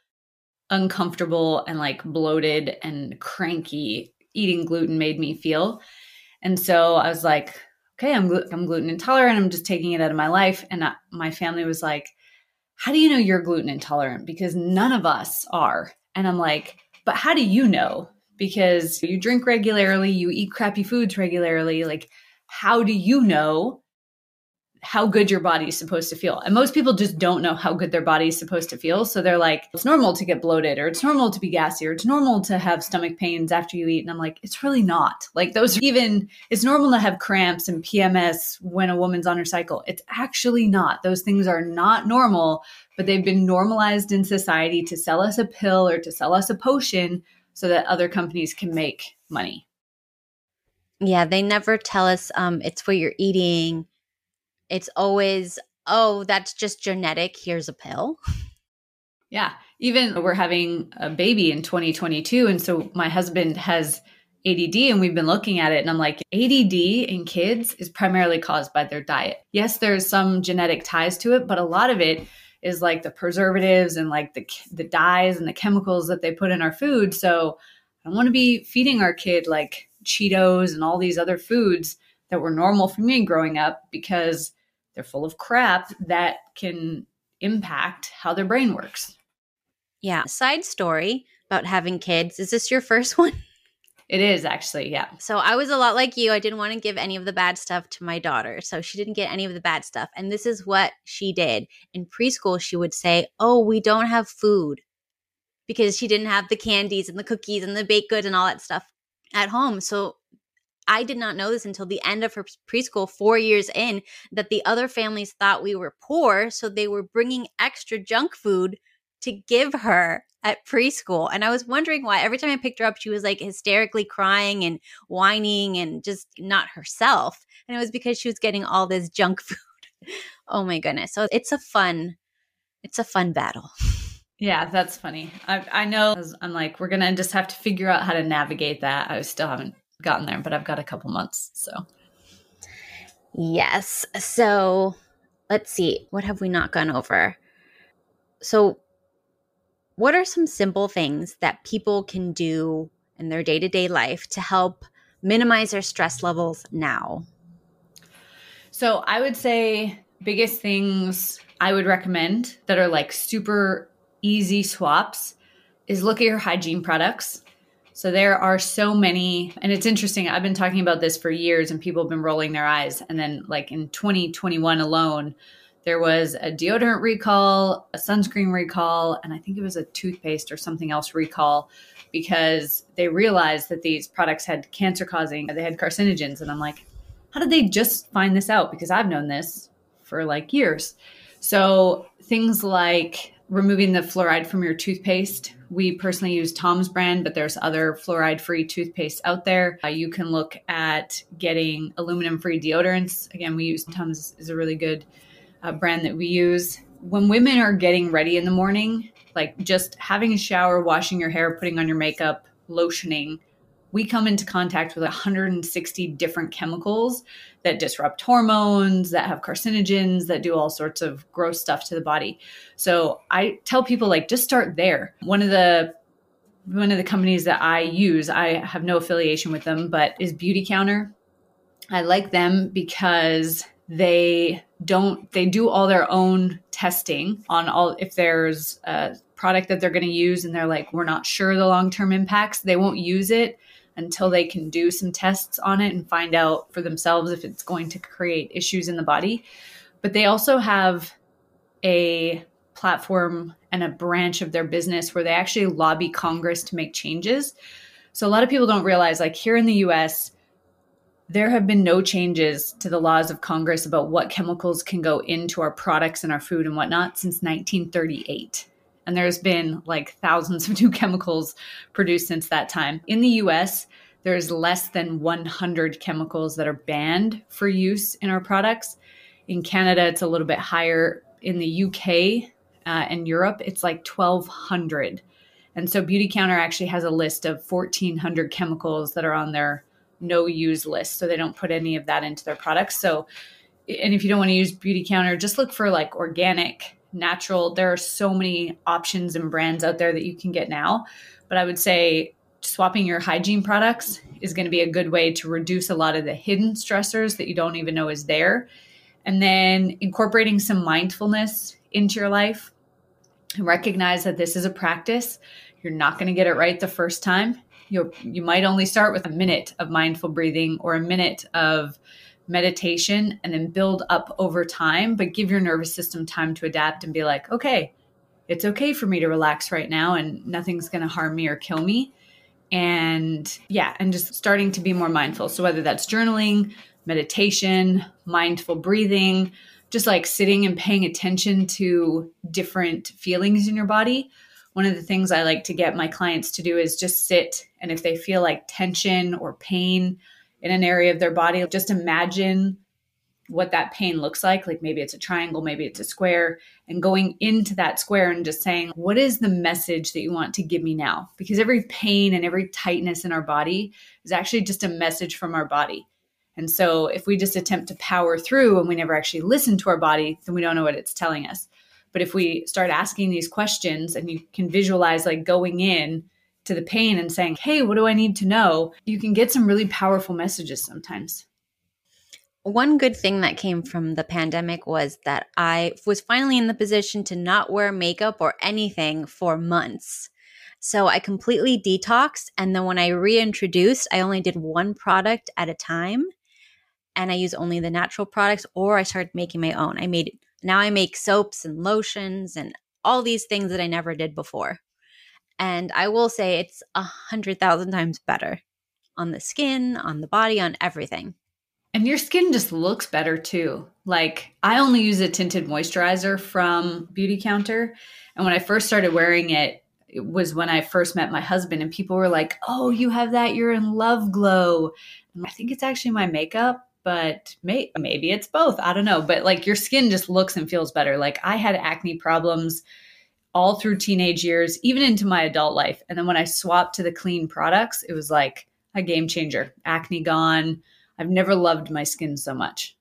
uncomfortable and like bloated and cranky eating gluten made me feel. And so I was like, okay, I'm, I'm gluten intolerant. I'm just taking it out of my life. And I, my family was like, how do you know you're gluten intolerant? Because none of us are. And I'm like, but how do you know? Because you drink regularly, you eat crappy foods regularly. Like, how do you know how good your body is supposed to feel. And most people just don't know how good their body is supposed to feel. So they're like, it's normal to get bloated or it's normal to be gassy or it's normal to have stomach pains after you eat. And I'm like, it's really not. Like those even it's normal to have cramps and PMS when a woman's on her cycle. It's actually not. Those things are not normal, but they've been normalized in society to sell us a pill or to sell us a potion so that other companies can make money. Yeah, they never tell us um, it's what you're eating it's always, oh, that's just genetic. Here's a pill. Yeah. Even we're having a baby in 2022. And so my husband has ADD and we've been looking at it. And I'm like, ADD in kids is primarily caused by their diet. Yes, there's some genetic ties to it, but a lot of it is like the preservatives and like the, the dyes and the chemicals that they put in our food. So I don't want to be feeding our kid like Cheetos and all these other foods that were normal for me growing up because they're full of crap that can impact how their brain works. Yeah. Side story about having kids. Is this your first one? It is actually, yeah. So I was a lot like you. I didn't want to give any of the bad stuff to my daughter. So she didn't get any of the bad stuff. And this is what she did. In preschool, she would say, Oh, we don't have food because she didn't have the candies and the cookies and the baked goods and all that stuff at home. So I did not know this until the end of her preschool, four years in, that the other families thought we were poor. So they were bringing extra junk food to give her at preschool. And I was wondering why every time I picked her up, she was like hysterically crying and whining and just not herself. And it was because she was getting all this junk food. oh my goodness. So it's a fun, it's a fun battle. Yeah, that's funny. I, I know I'm like, we're going to just have to figure out how to navigate that. I still haven't gotten there, but I've got a couple months. So, yes. So, let's see. What have we not gone over? So, what are some simple things that people can do in their day to day life to help minimize their stress levels now? So, I would say biggest things I would recommend that are like super easy swaps is look at your hygiene products. So there are so many, and it's interesting. I've been talking about this for years, and people have been rolling their eyes. And then, like in 2021 alone, there was a deodorant recall, a sunscreen recall, and I think it was a toothpaste or something else recall because they realized that these products had cancer causing, they had carcinogens. And I'm like, how did they just find this out? Because I've known this for like years. So things like removing the fluoride from your toothpaste. We personally use Tom's brand, but there's other fluoride free toothpaste out there. Uh, you can look at getting aluminum free deodorants. Again, we use Tom's is a really good uh, brand that we use. When women are getting ready in the morning, like just having a shower, washing your hair, putting on your makeup, lotioning, we come into contact with 160 different chemicals that disrupt hormones, that have carcinogens, that do all sorts of gross stuff to the body. So I tell people like just start there. One of the one of the companies that I use, I have no affiliation with them, but is Beautycounter. I like them because they don't they do all their own testing on all if there's a product that they're going to use and they're like we're not sure the long-term impacts they won't use it until they can do some tests on it and find out for themselves if it's going to create issues in the body. But they also have a platform and a branch of their business where they actually lobby Congress to make changes. So a lot of people don't realize, like here in the US, there have been no changes to the laws of Congress about what chemicals can go into our products and our food and whatnot since 1938 and there's been like thousands of new chemicals produced since that time. In the US, there's less than 100 chemicals that are banned for use in our products. In Canada, it's a little bit higher. In the UK uh, and Europe, it's like 1,200. And so Beautycounter actually has a list of 1,400 chemicals that are on their no use list. So they don't put any of that into their products. So, and if you don't want to use Beautycounter, just look for like organic natural. There are so many options and brands out there that you can get now. But I would say swapping your hygiene products is going to be a good way to reduce a lot of the hidden stressors that you don't even know is there. And then incorporating some mindfulness into your life and recognize that this is a practice. You're not going to get it right the first time. You you might only start with a minute of mindful breathing or a minute of meditation and then build up over time, but give your nervous system time to adapt and be like, okay, it's okay for me to relax right now and nothing's going to harm me or kill me. And yeah, and just starting to be more mindful. So whether that's journaling, meditation, mindful breathing, just like sitting and paying attention to different feelings in your body. One of the things I like to get my clients to do is just sit and if they feel like tension or pain, in an area of their body, just imagine what that pain looks like. Like maybe it's a triangle, maybe it's a square, and going into that square and just saying, What is the message that you want to give me now? Because every pain and every tightness in our body is actually just a message from our body. And so if we just attempt to power through and we never actually listen to our body, then we don't know what it's telling us. But if we start asking these questions and you can visualize like going in to the pain and saying, Hey, what do I need to know? You can get some really powerful messages sometimes. one good thing that came from the pandemic was that I was finally in the position to not wear makeup or anything for months. So I completely detoxed. And then when I reintroduced, I only did one product at a time. And I use only the natural products, or I started making my own. I made now I make soaps and lotions and all these things that I never did before. And I will say it's a hundred thousand times better on the skin, on the body, on everything. And your skin just looks better too. Like I only use a tinted moisturizer from Beautycounter. And when I first started wearing it, it was when I first met my husband, and people were like, Oh, you have that, you're in love glow. And I think it's actually my makeup, but may- maybe it's both. I don't know. But like your skin just looks and feels better. Like I had acne problems all through teenage years, even into my adult life. And then when I swapped to the clean products, it was like a game changer. Acne gone. I've never loved my skin so much.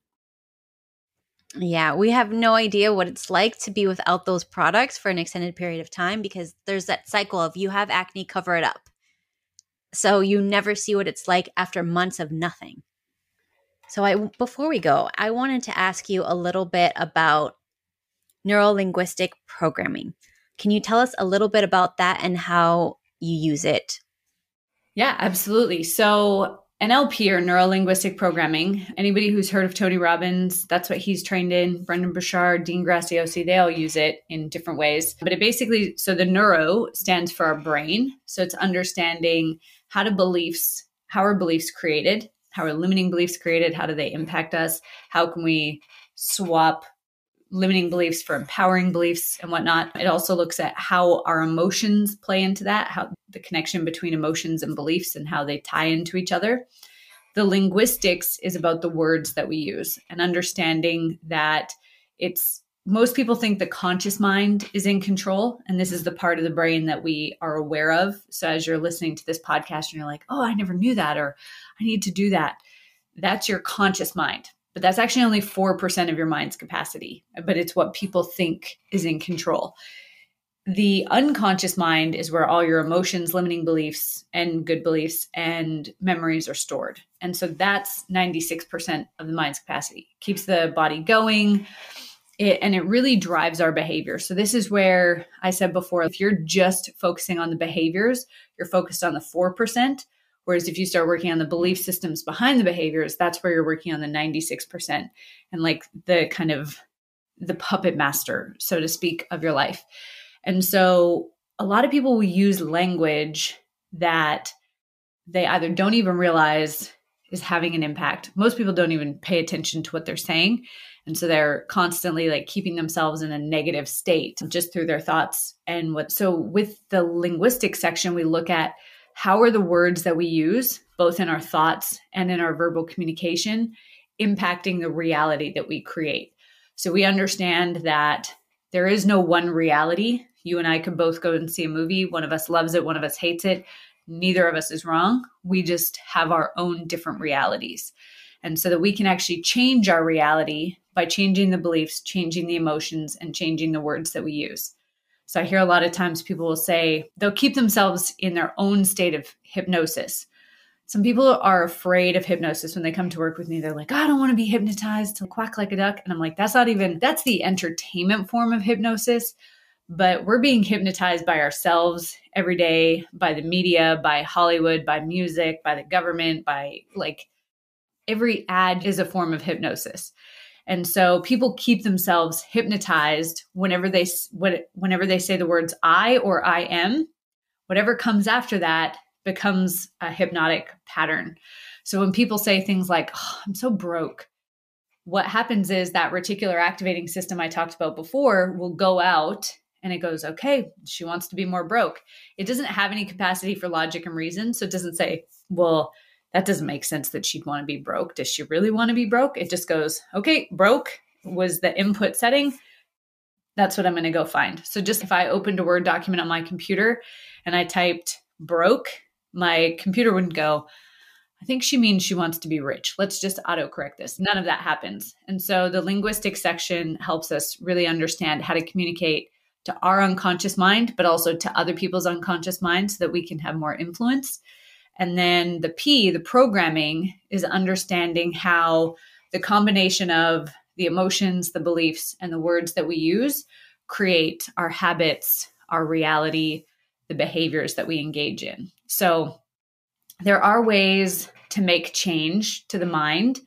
Yeah, we have no idea what it's like to be without those products for an extended period of time because there's that cycle of you have acne, cover it up. So you never see what it's like after months of nothing. So I before we go, I wanted to ask you a little bit about neurolinguistic programming. Can you tell us a little bit about that and how you use it? Yeah, absolutely. So NLP or neuro linguistic programming. Anybody who's heard of Tony Robbins, that's what he's trained in. Brendon Burchard, Dean Graziosi, they all use it in different ways. But it basically, so the neuro stands for our brain. So it's understanding how do beliefs, how are beliefs created? How are limiting beliefs created? How do they impact us? How can we swap limiting beliefs for empowering beliefs and whatnot. It also looks at how our emotions play into that, how the connection between emotions and beliefs and how they tie into each other. The linguistics is about the words that we use and understanding that it's most people think the conscious mind is in control and this is the part of the brain that we are aware of so as you're listening to this podcast and you're like oh i never knew that or i need to do that that's your conscious mind but that's actually only 4% of your mind's capacity, but it's what people think is in control. The unconscious mind is where all your emotions, limiting beliefs, and good beliefs and memories are stored. And so that's 96% of the mind's capacity. Keeps the body going. It, and it really drives our behavior. So, this is where I said before if you're just focusing on the behaviors, you're focused on the 4%. Whereas if you start working on the belief systems behind the behaviors, that's where you're working on the 96% and like the kind of the puppet master, so to speak, of your life. And so a lot of people will use language that they either don't even realize is having an impact. Most people don't even pay attention to what they're saying. And so they're constantly like keeping themselves in a negative state just through their thoughts and what. So with the linguistic section, we look at how are the words that we use, both in our thoughts and in our verbal communication, impacting the reality that we create? So we understand that there is no one reality. You and I could both go and see a movie. One of us loves it, one of us hates it. Neither of us is wrong. We just have our own different realities. And so that we can actually change our reality by changing the beliefs, changing the emotions, and changing the words that we use. So I hear a lot of times people will say they'll keep themselves in their own state of hypnosis. Some people are afraid of hypnosis when they come to work with me. They're like, I don't want to be hypnotized to quack like a duck. And I'm like, that's not even, that's the entertainment form of hypnosis. But we're being hypnotized by ourselves every day, by the media, by Hollywood, by music, by the government, by like every ad is a form of hypnosis. And so people keep themselves hypnotized whenever they whenever they say the words I or I am. Whatever comes after that becomes a hypnotic pattern. So when people say things like, oh, I'm so broke, what happens is that reticular activating system I talked about before will go out and it goes, okay, she wants to be more broke. It doesn't have any capacity for logic and reason. So it doesn't say, well, that doesn't make sense that she'd want to be broke. Does she really want to be broke? It just goes, okay, broke was the input setting. That's what I'm going to go find. So just if I opened a Word document on my computer and I typed broke, my computer wouldn't go, I think she means she wants to be rich. Let's just autocorrect this. None of that happens. And so the linguistic section helps us really understand how to communicate to our unconscious mind, but also to other people's unconscious mind so that we can have more influence. And then the P, the programming, is understanding how the combination of the emotions, the beliefs, and the words that we use create our habits, our reality, the behaviors that we engage in. So there are ways to make change to the mind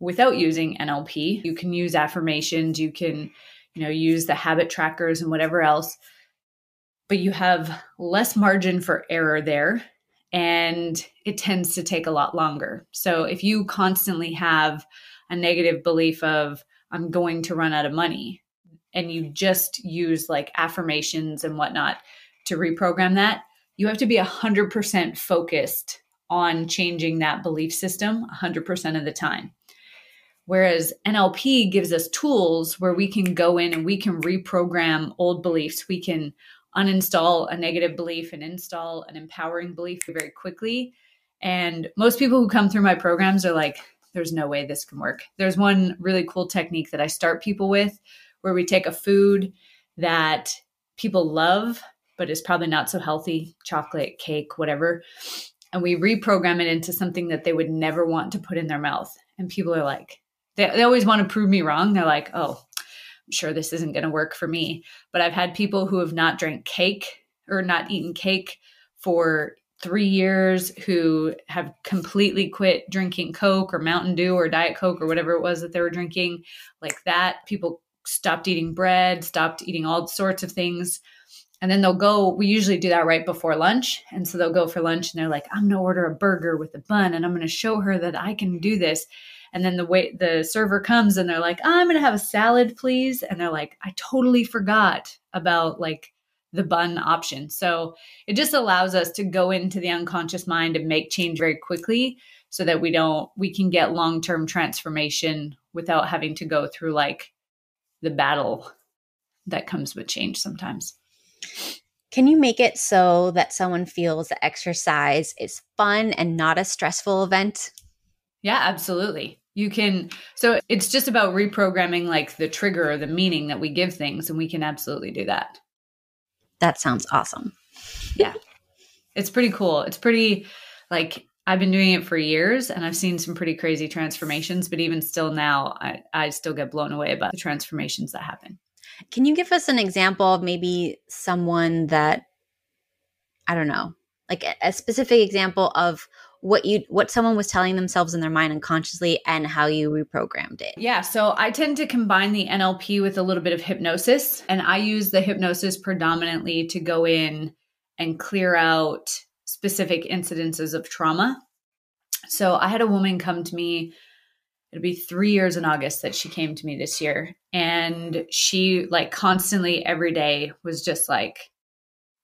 without using NLP. You can use affirmations, you can, you know, use the habit trackers and whatever else. But you have less margin for error there and it tends to take a lot longer. So if you constantly have a negative belief of I'm going to run out of money and you just use like affirmations and whatnot to reprogram that, you have to be 100% focused on changing that belief system 100% of the time. Whereas NLP gives us tools where we can go in and we can reprogram old beliefs. We can uninstall a negative belief and install an empowering belief very quickly. And most people who come through my programs are like, there's no way this can work. There's one really cool technique that I start people with where we take a food that people love, but is probably not so healthy chocolate, cake, whatever and we reprogram it into something that they would never want to put in their mouth. And people are like, they, they always want to prove me wrong. They're like, oh, sure this isn't going to work for me. But I've had people who have not drank cake or not eaten cake for three years who have completely quit drinking Coke or Mountain Dew or Diet Coke or whatever it was that they were drinking, like that. People stopped eating bread, stopped eating all sorts of things. And then they'll go, we usually do that right before lunch. And so they'll go for lunch and they're like, I'm going to order a burger with a bun and I'm going to show her that I can do this. And then the way the server comes and they're like, I'm going to have a salad, please. And they're like, I totally forgot about like the bun option. So it just allows us to go into the unconscious mind and make change very quickly so that we don't, we can get long term transformation without having to go through like the battle that comes with change sometimes. Can you make it so that someone feels that exercise is fun and not a stressful event? Yeah, absolutely. You can, so it's just about reprogramming like the trigger or the meaning that we give things, and we can absolutely do that. That sounds awesome. yeah. It's pretty cool. It's pretty, like, I've been doing it for years and I've seen some pretty crazy transformations, but even still now, I, I still get blown away about the transformations that happen. Can you give us an example of maybe someone that I don't know, like a, a specific example of what you what someone was telling themselves in their mind unconsciously and how you reprogrammed it. Yeah, so I tend to combine the NLP with a little bit of hypnosis and I use the hypnosis predominantly to go in and clear out specific incidences of trauma. So I had a woman come to me it'll be three years in August that she came to me this year. And she, like, constantly every day was just like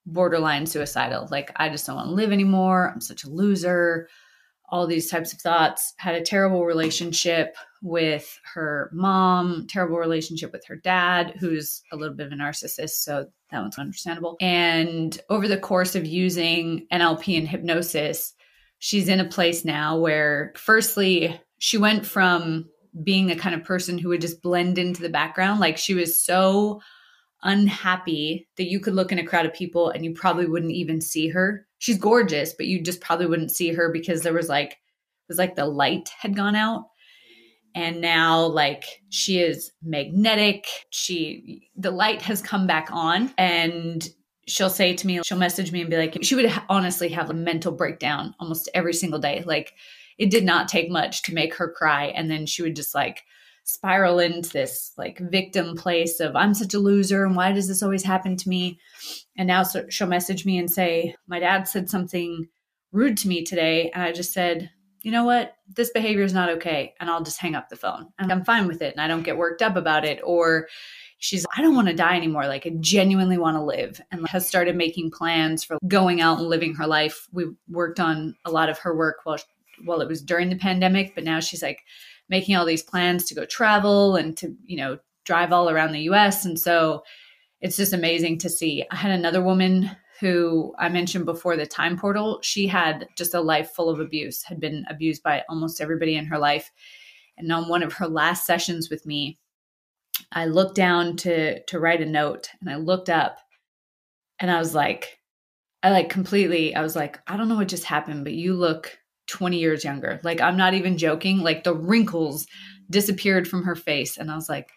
borderline suicidal. Like, I just don't want to live anymore. I'm such a loser. All these types of thoughts. Had a terrible relationship with her mom, terrible relationship with her dad, who's a little bit of a narcissist. So that one's understandable. And over the course of using NLP and hypnosis, she's in a place now where, firstly, she went from being the kind of person who would just blend into the background. Like she was so unhappy that you could look in a crowd of people and you probably wouldn't even see her. She's gorgeous, but you just probably wouldn't see her because there was like it was like the light had gone out. And now like she is magnetic. She the light has come back on and she'll say to me, she'll message me and be like, she would honestly have a mental breakdown almost every single day. Like it did not take much to make her cry. And then she would just like spiral into this like victim place of I'm such a loser and why does this always happen to me? And now so she'll message me and say, My dad said something rude to me today. And I just said, you know what? This behavior is not okay. And I'll just hang up the phone. And I'm fine with it. And I don't get worked up about it. Or she's, I don't want to die anymore. Like, I genuinely want to live and has started making plans for going out and living her life. We worked on a lot of her work while well, it was during the pandemic, but now she's like making all these plans to go travel and to, you know, drive all around the US. And so it's just amazing to see. I had another woman who I mentioned before the time portal. She had just a life full of abuse, had been abused by almost everybody in her life. And on one of her last sessions with me, I looked down to to write a note and I looked up and I was like, I like completely, I was like, I don't know what just happened, but you look 20 years younger. Like, I'm not even joking. Like, the wrinkles disappeared from her face. And I was like,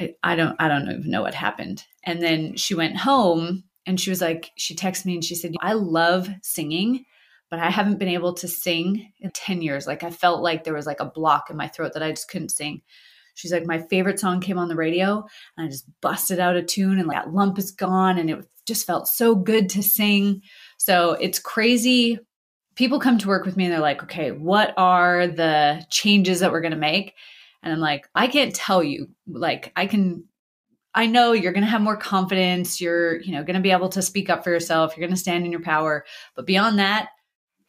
I, I don't, I don't even know what happened. And then she went home and she was like, she texted me and she said, I love singing, but I haven't been able to sing in 10 years. Like I felt like there was like a block in my throat that I just couldn't sing. She's like, my favorite song came on the radio and I just busted out a tune and like that lump is gone. And it just felt so good to sing. So it's crazy. People come to work with me and they're like, okay, what are the changes that we're going to make? And I'm like, I can't tell you. Like, I can, I know you're going to have more confidence. You're, you know, going to be able to speak up for yourself. You're going to stand in your power. But beyond that,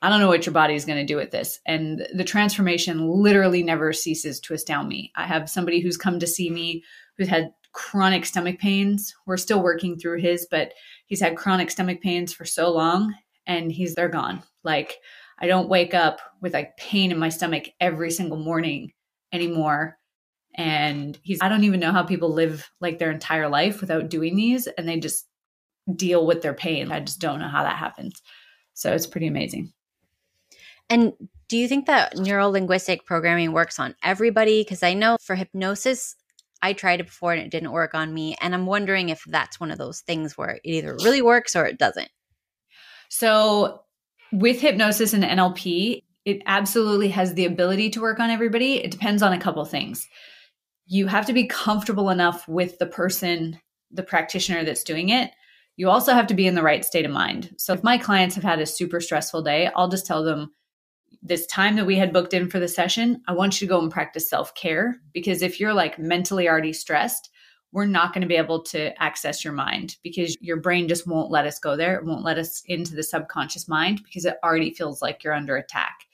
I don't know what your body is going to do with this. And the transformation literally never ceases to astound me. I have somebody who's come to see me who's had chronic stomach pains. We're still working through his, but he's had chronic stomach pains for so long and he's they're gone. Like I don't wake up with like pain in my stomach every single morning anymore. And he's I don't even know how people live like their entire life without doing these and they just deal with their pain. I just don't know how that happens. So it's pretty amazing. And do you think that neuro linguistic programming works on everybody? Because I know for hypnosis, I tried it before and it didn't work on me. And I'm wondering if that's one of those things where it either really works or it doesn't. So, with hypnosis and NLP, it absolutely has the ability to work on everybody. It depends on a couple things. You have to be comfortable enough with the person, the practitioner that's doing it. You also have to be in the right state of mind. So, if my clients have had a super stressful day, I'll just tell them, this time that we had booked in for the session, I want you to go and practice self care because if you're like mentally already stressed, we're not going to be able to access your mind because your brain just won't let us go there. It won't let us into the subconscious mind because it already feels like you're under attack.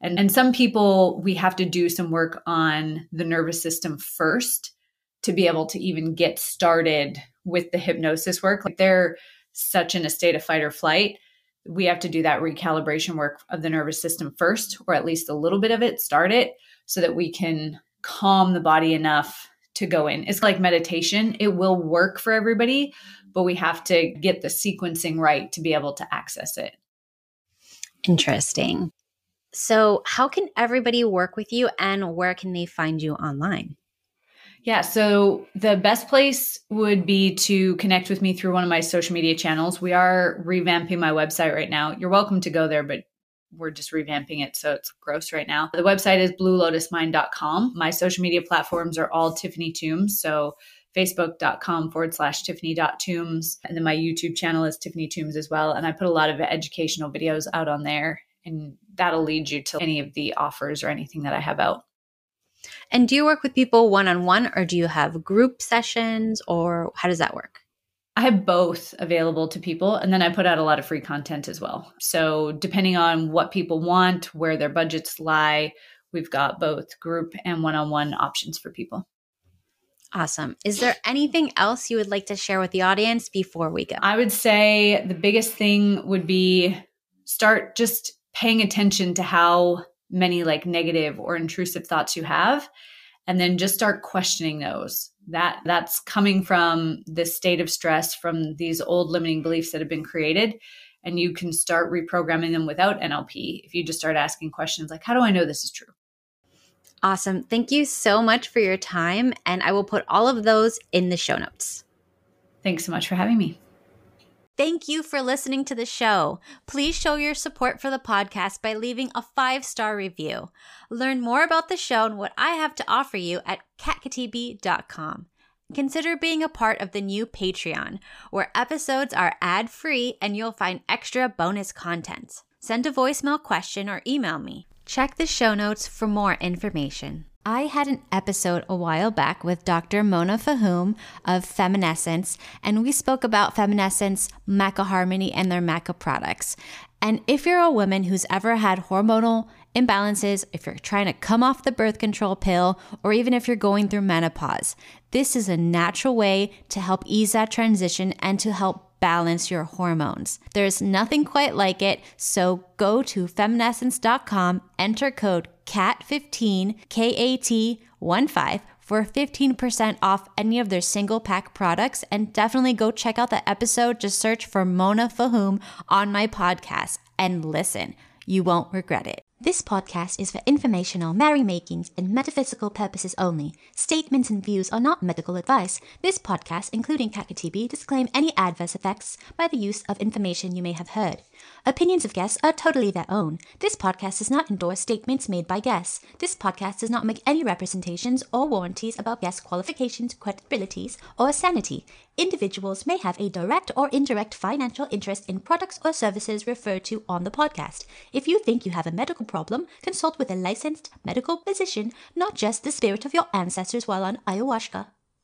And, and some people, we have to do some work on the nervous system first to be able to even get started with the hypnosis work. Like they're such in a state of fight or flight we have to do that recalibration work of the nervous system first, or at least a little bit of it, start it so that we can calm the body enough to go in. It's like meditation, it will work for everybody, but we have to get the sequencing right to be able to access it. Interesting. So, how can everybody work with you and where can they find you online? Yeah, so the best place would be to connect with me through one of my social media channels. We are revamping my website right now. You're welcome to go there, but we're just revamping it, so it's gross right now. The website is bluelotusmind.com. My social media platforms are all Tiffany Toombs, so facebook.com forward slash tiffany.toombs. And then my YouTube channel is Tiffany Toombs as well. And I put a lot of educational videos out on there, and that'll lead you to any of the offers or anything that I have out. And do you work with people one on one or do you have group sessions or how does that work? I have both available to people and then I put out a lot of free content as well. So, depending on what people want, where their budgets lie, we've got both group and one on one options for people. Awesome. Is there anything else you would like to share with the audience before we go? I would say the biggest thing would be start just paying attention to how many like negative or intrusive thoughts you have and then just start questioning those that that's coming from this state of stress from these old limiting beliefs that have been created and you can start reprogramming them without NLP if you just start asking questions like how do I know this is true Awesome. Thank you so much for your time and I will put all of those in the show notes. Thanks so much for having me. Thank you for listening to the show. Please show your support for the podcast by leaving a five star review. Learn more about the show and what I have to offer you at katkhatibi.com. Consider being a part of the new Patreon, where episodes are ad free and you'll find extra bonus content. Send a voicemail question or email me. Check the show notes for more information. I had an episode a while back with Dr. Mona Fahoum of Femmenessence, and we spoke about Femmenessence, Maca Harmony, and their Maca products. And if you're a woman who's ever had hormonal imbalances, if you're trying to come off the birth control pill, or even if you're going through menopause, this is a natural way to help ease that transition and to help balance your hormones. There's nothing quite like it, so go to femmenessence.com, enter code KAT15, K A T 1 5 for 15% off any of their single pack products. And definitely go check out the episode. Just search for Mona Fahoum on my podcast and listen. You won't regret it. This podcast is for informational, merrymakings, and metaphysical purposes only. Statements and views are not medical advice. This podcast, including Kat Khatibi, disclaim any adverse effects by the use of information you may have heard. Opinions of guests are totally their own. This podcast does not endorse statements made by guests. This podcast does not make any representations or warranties about guest qualifications, credibilities, or sanity. Individuals may have a direct or indirect financial interest in products or services referred to on the podcast. If you think you have a medical problem, consult with a licensed medical physician, not just the spirit of your ancestors while on ayahuasca.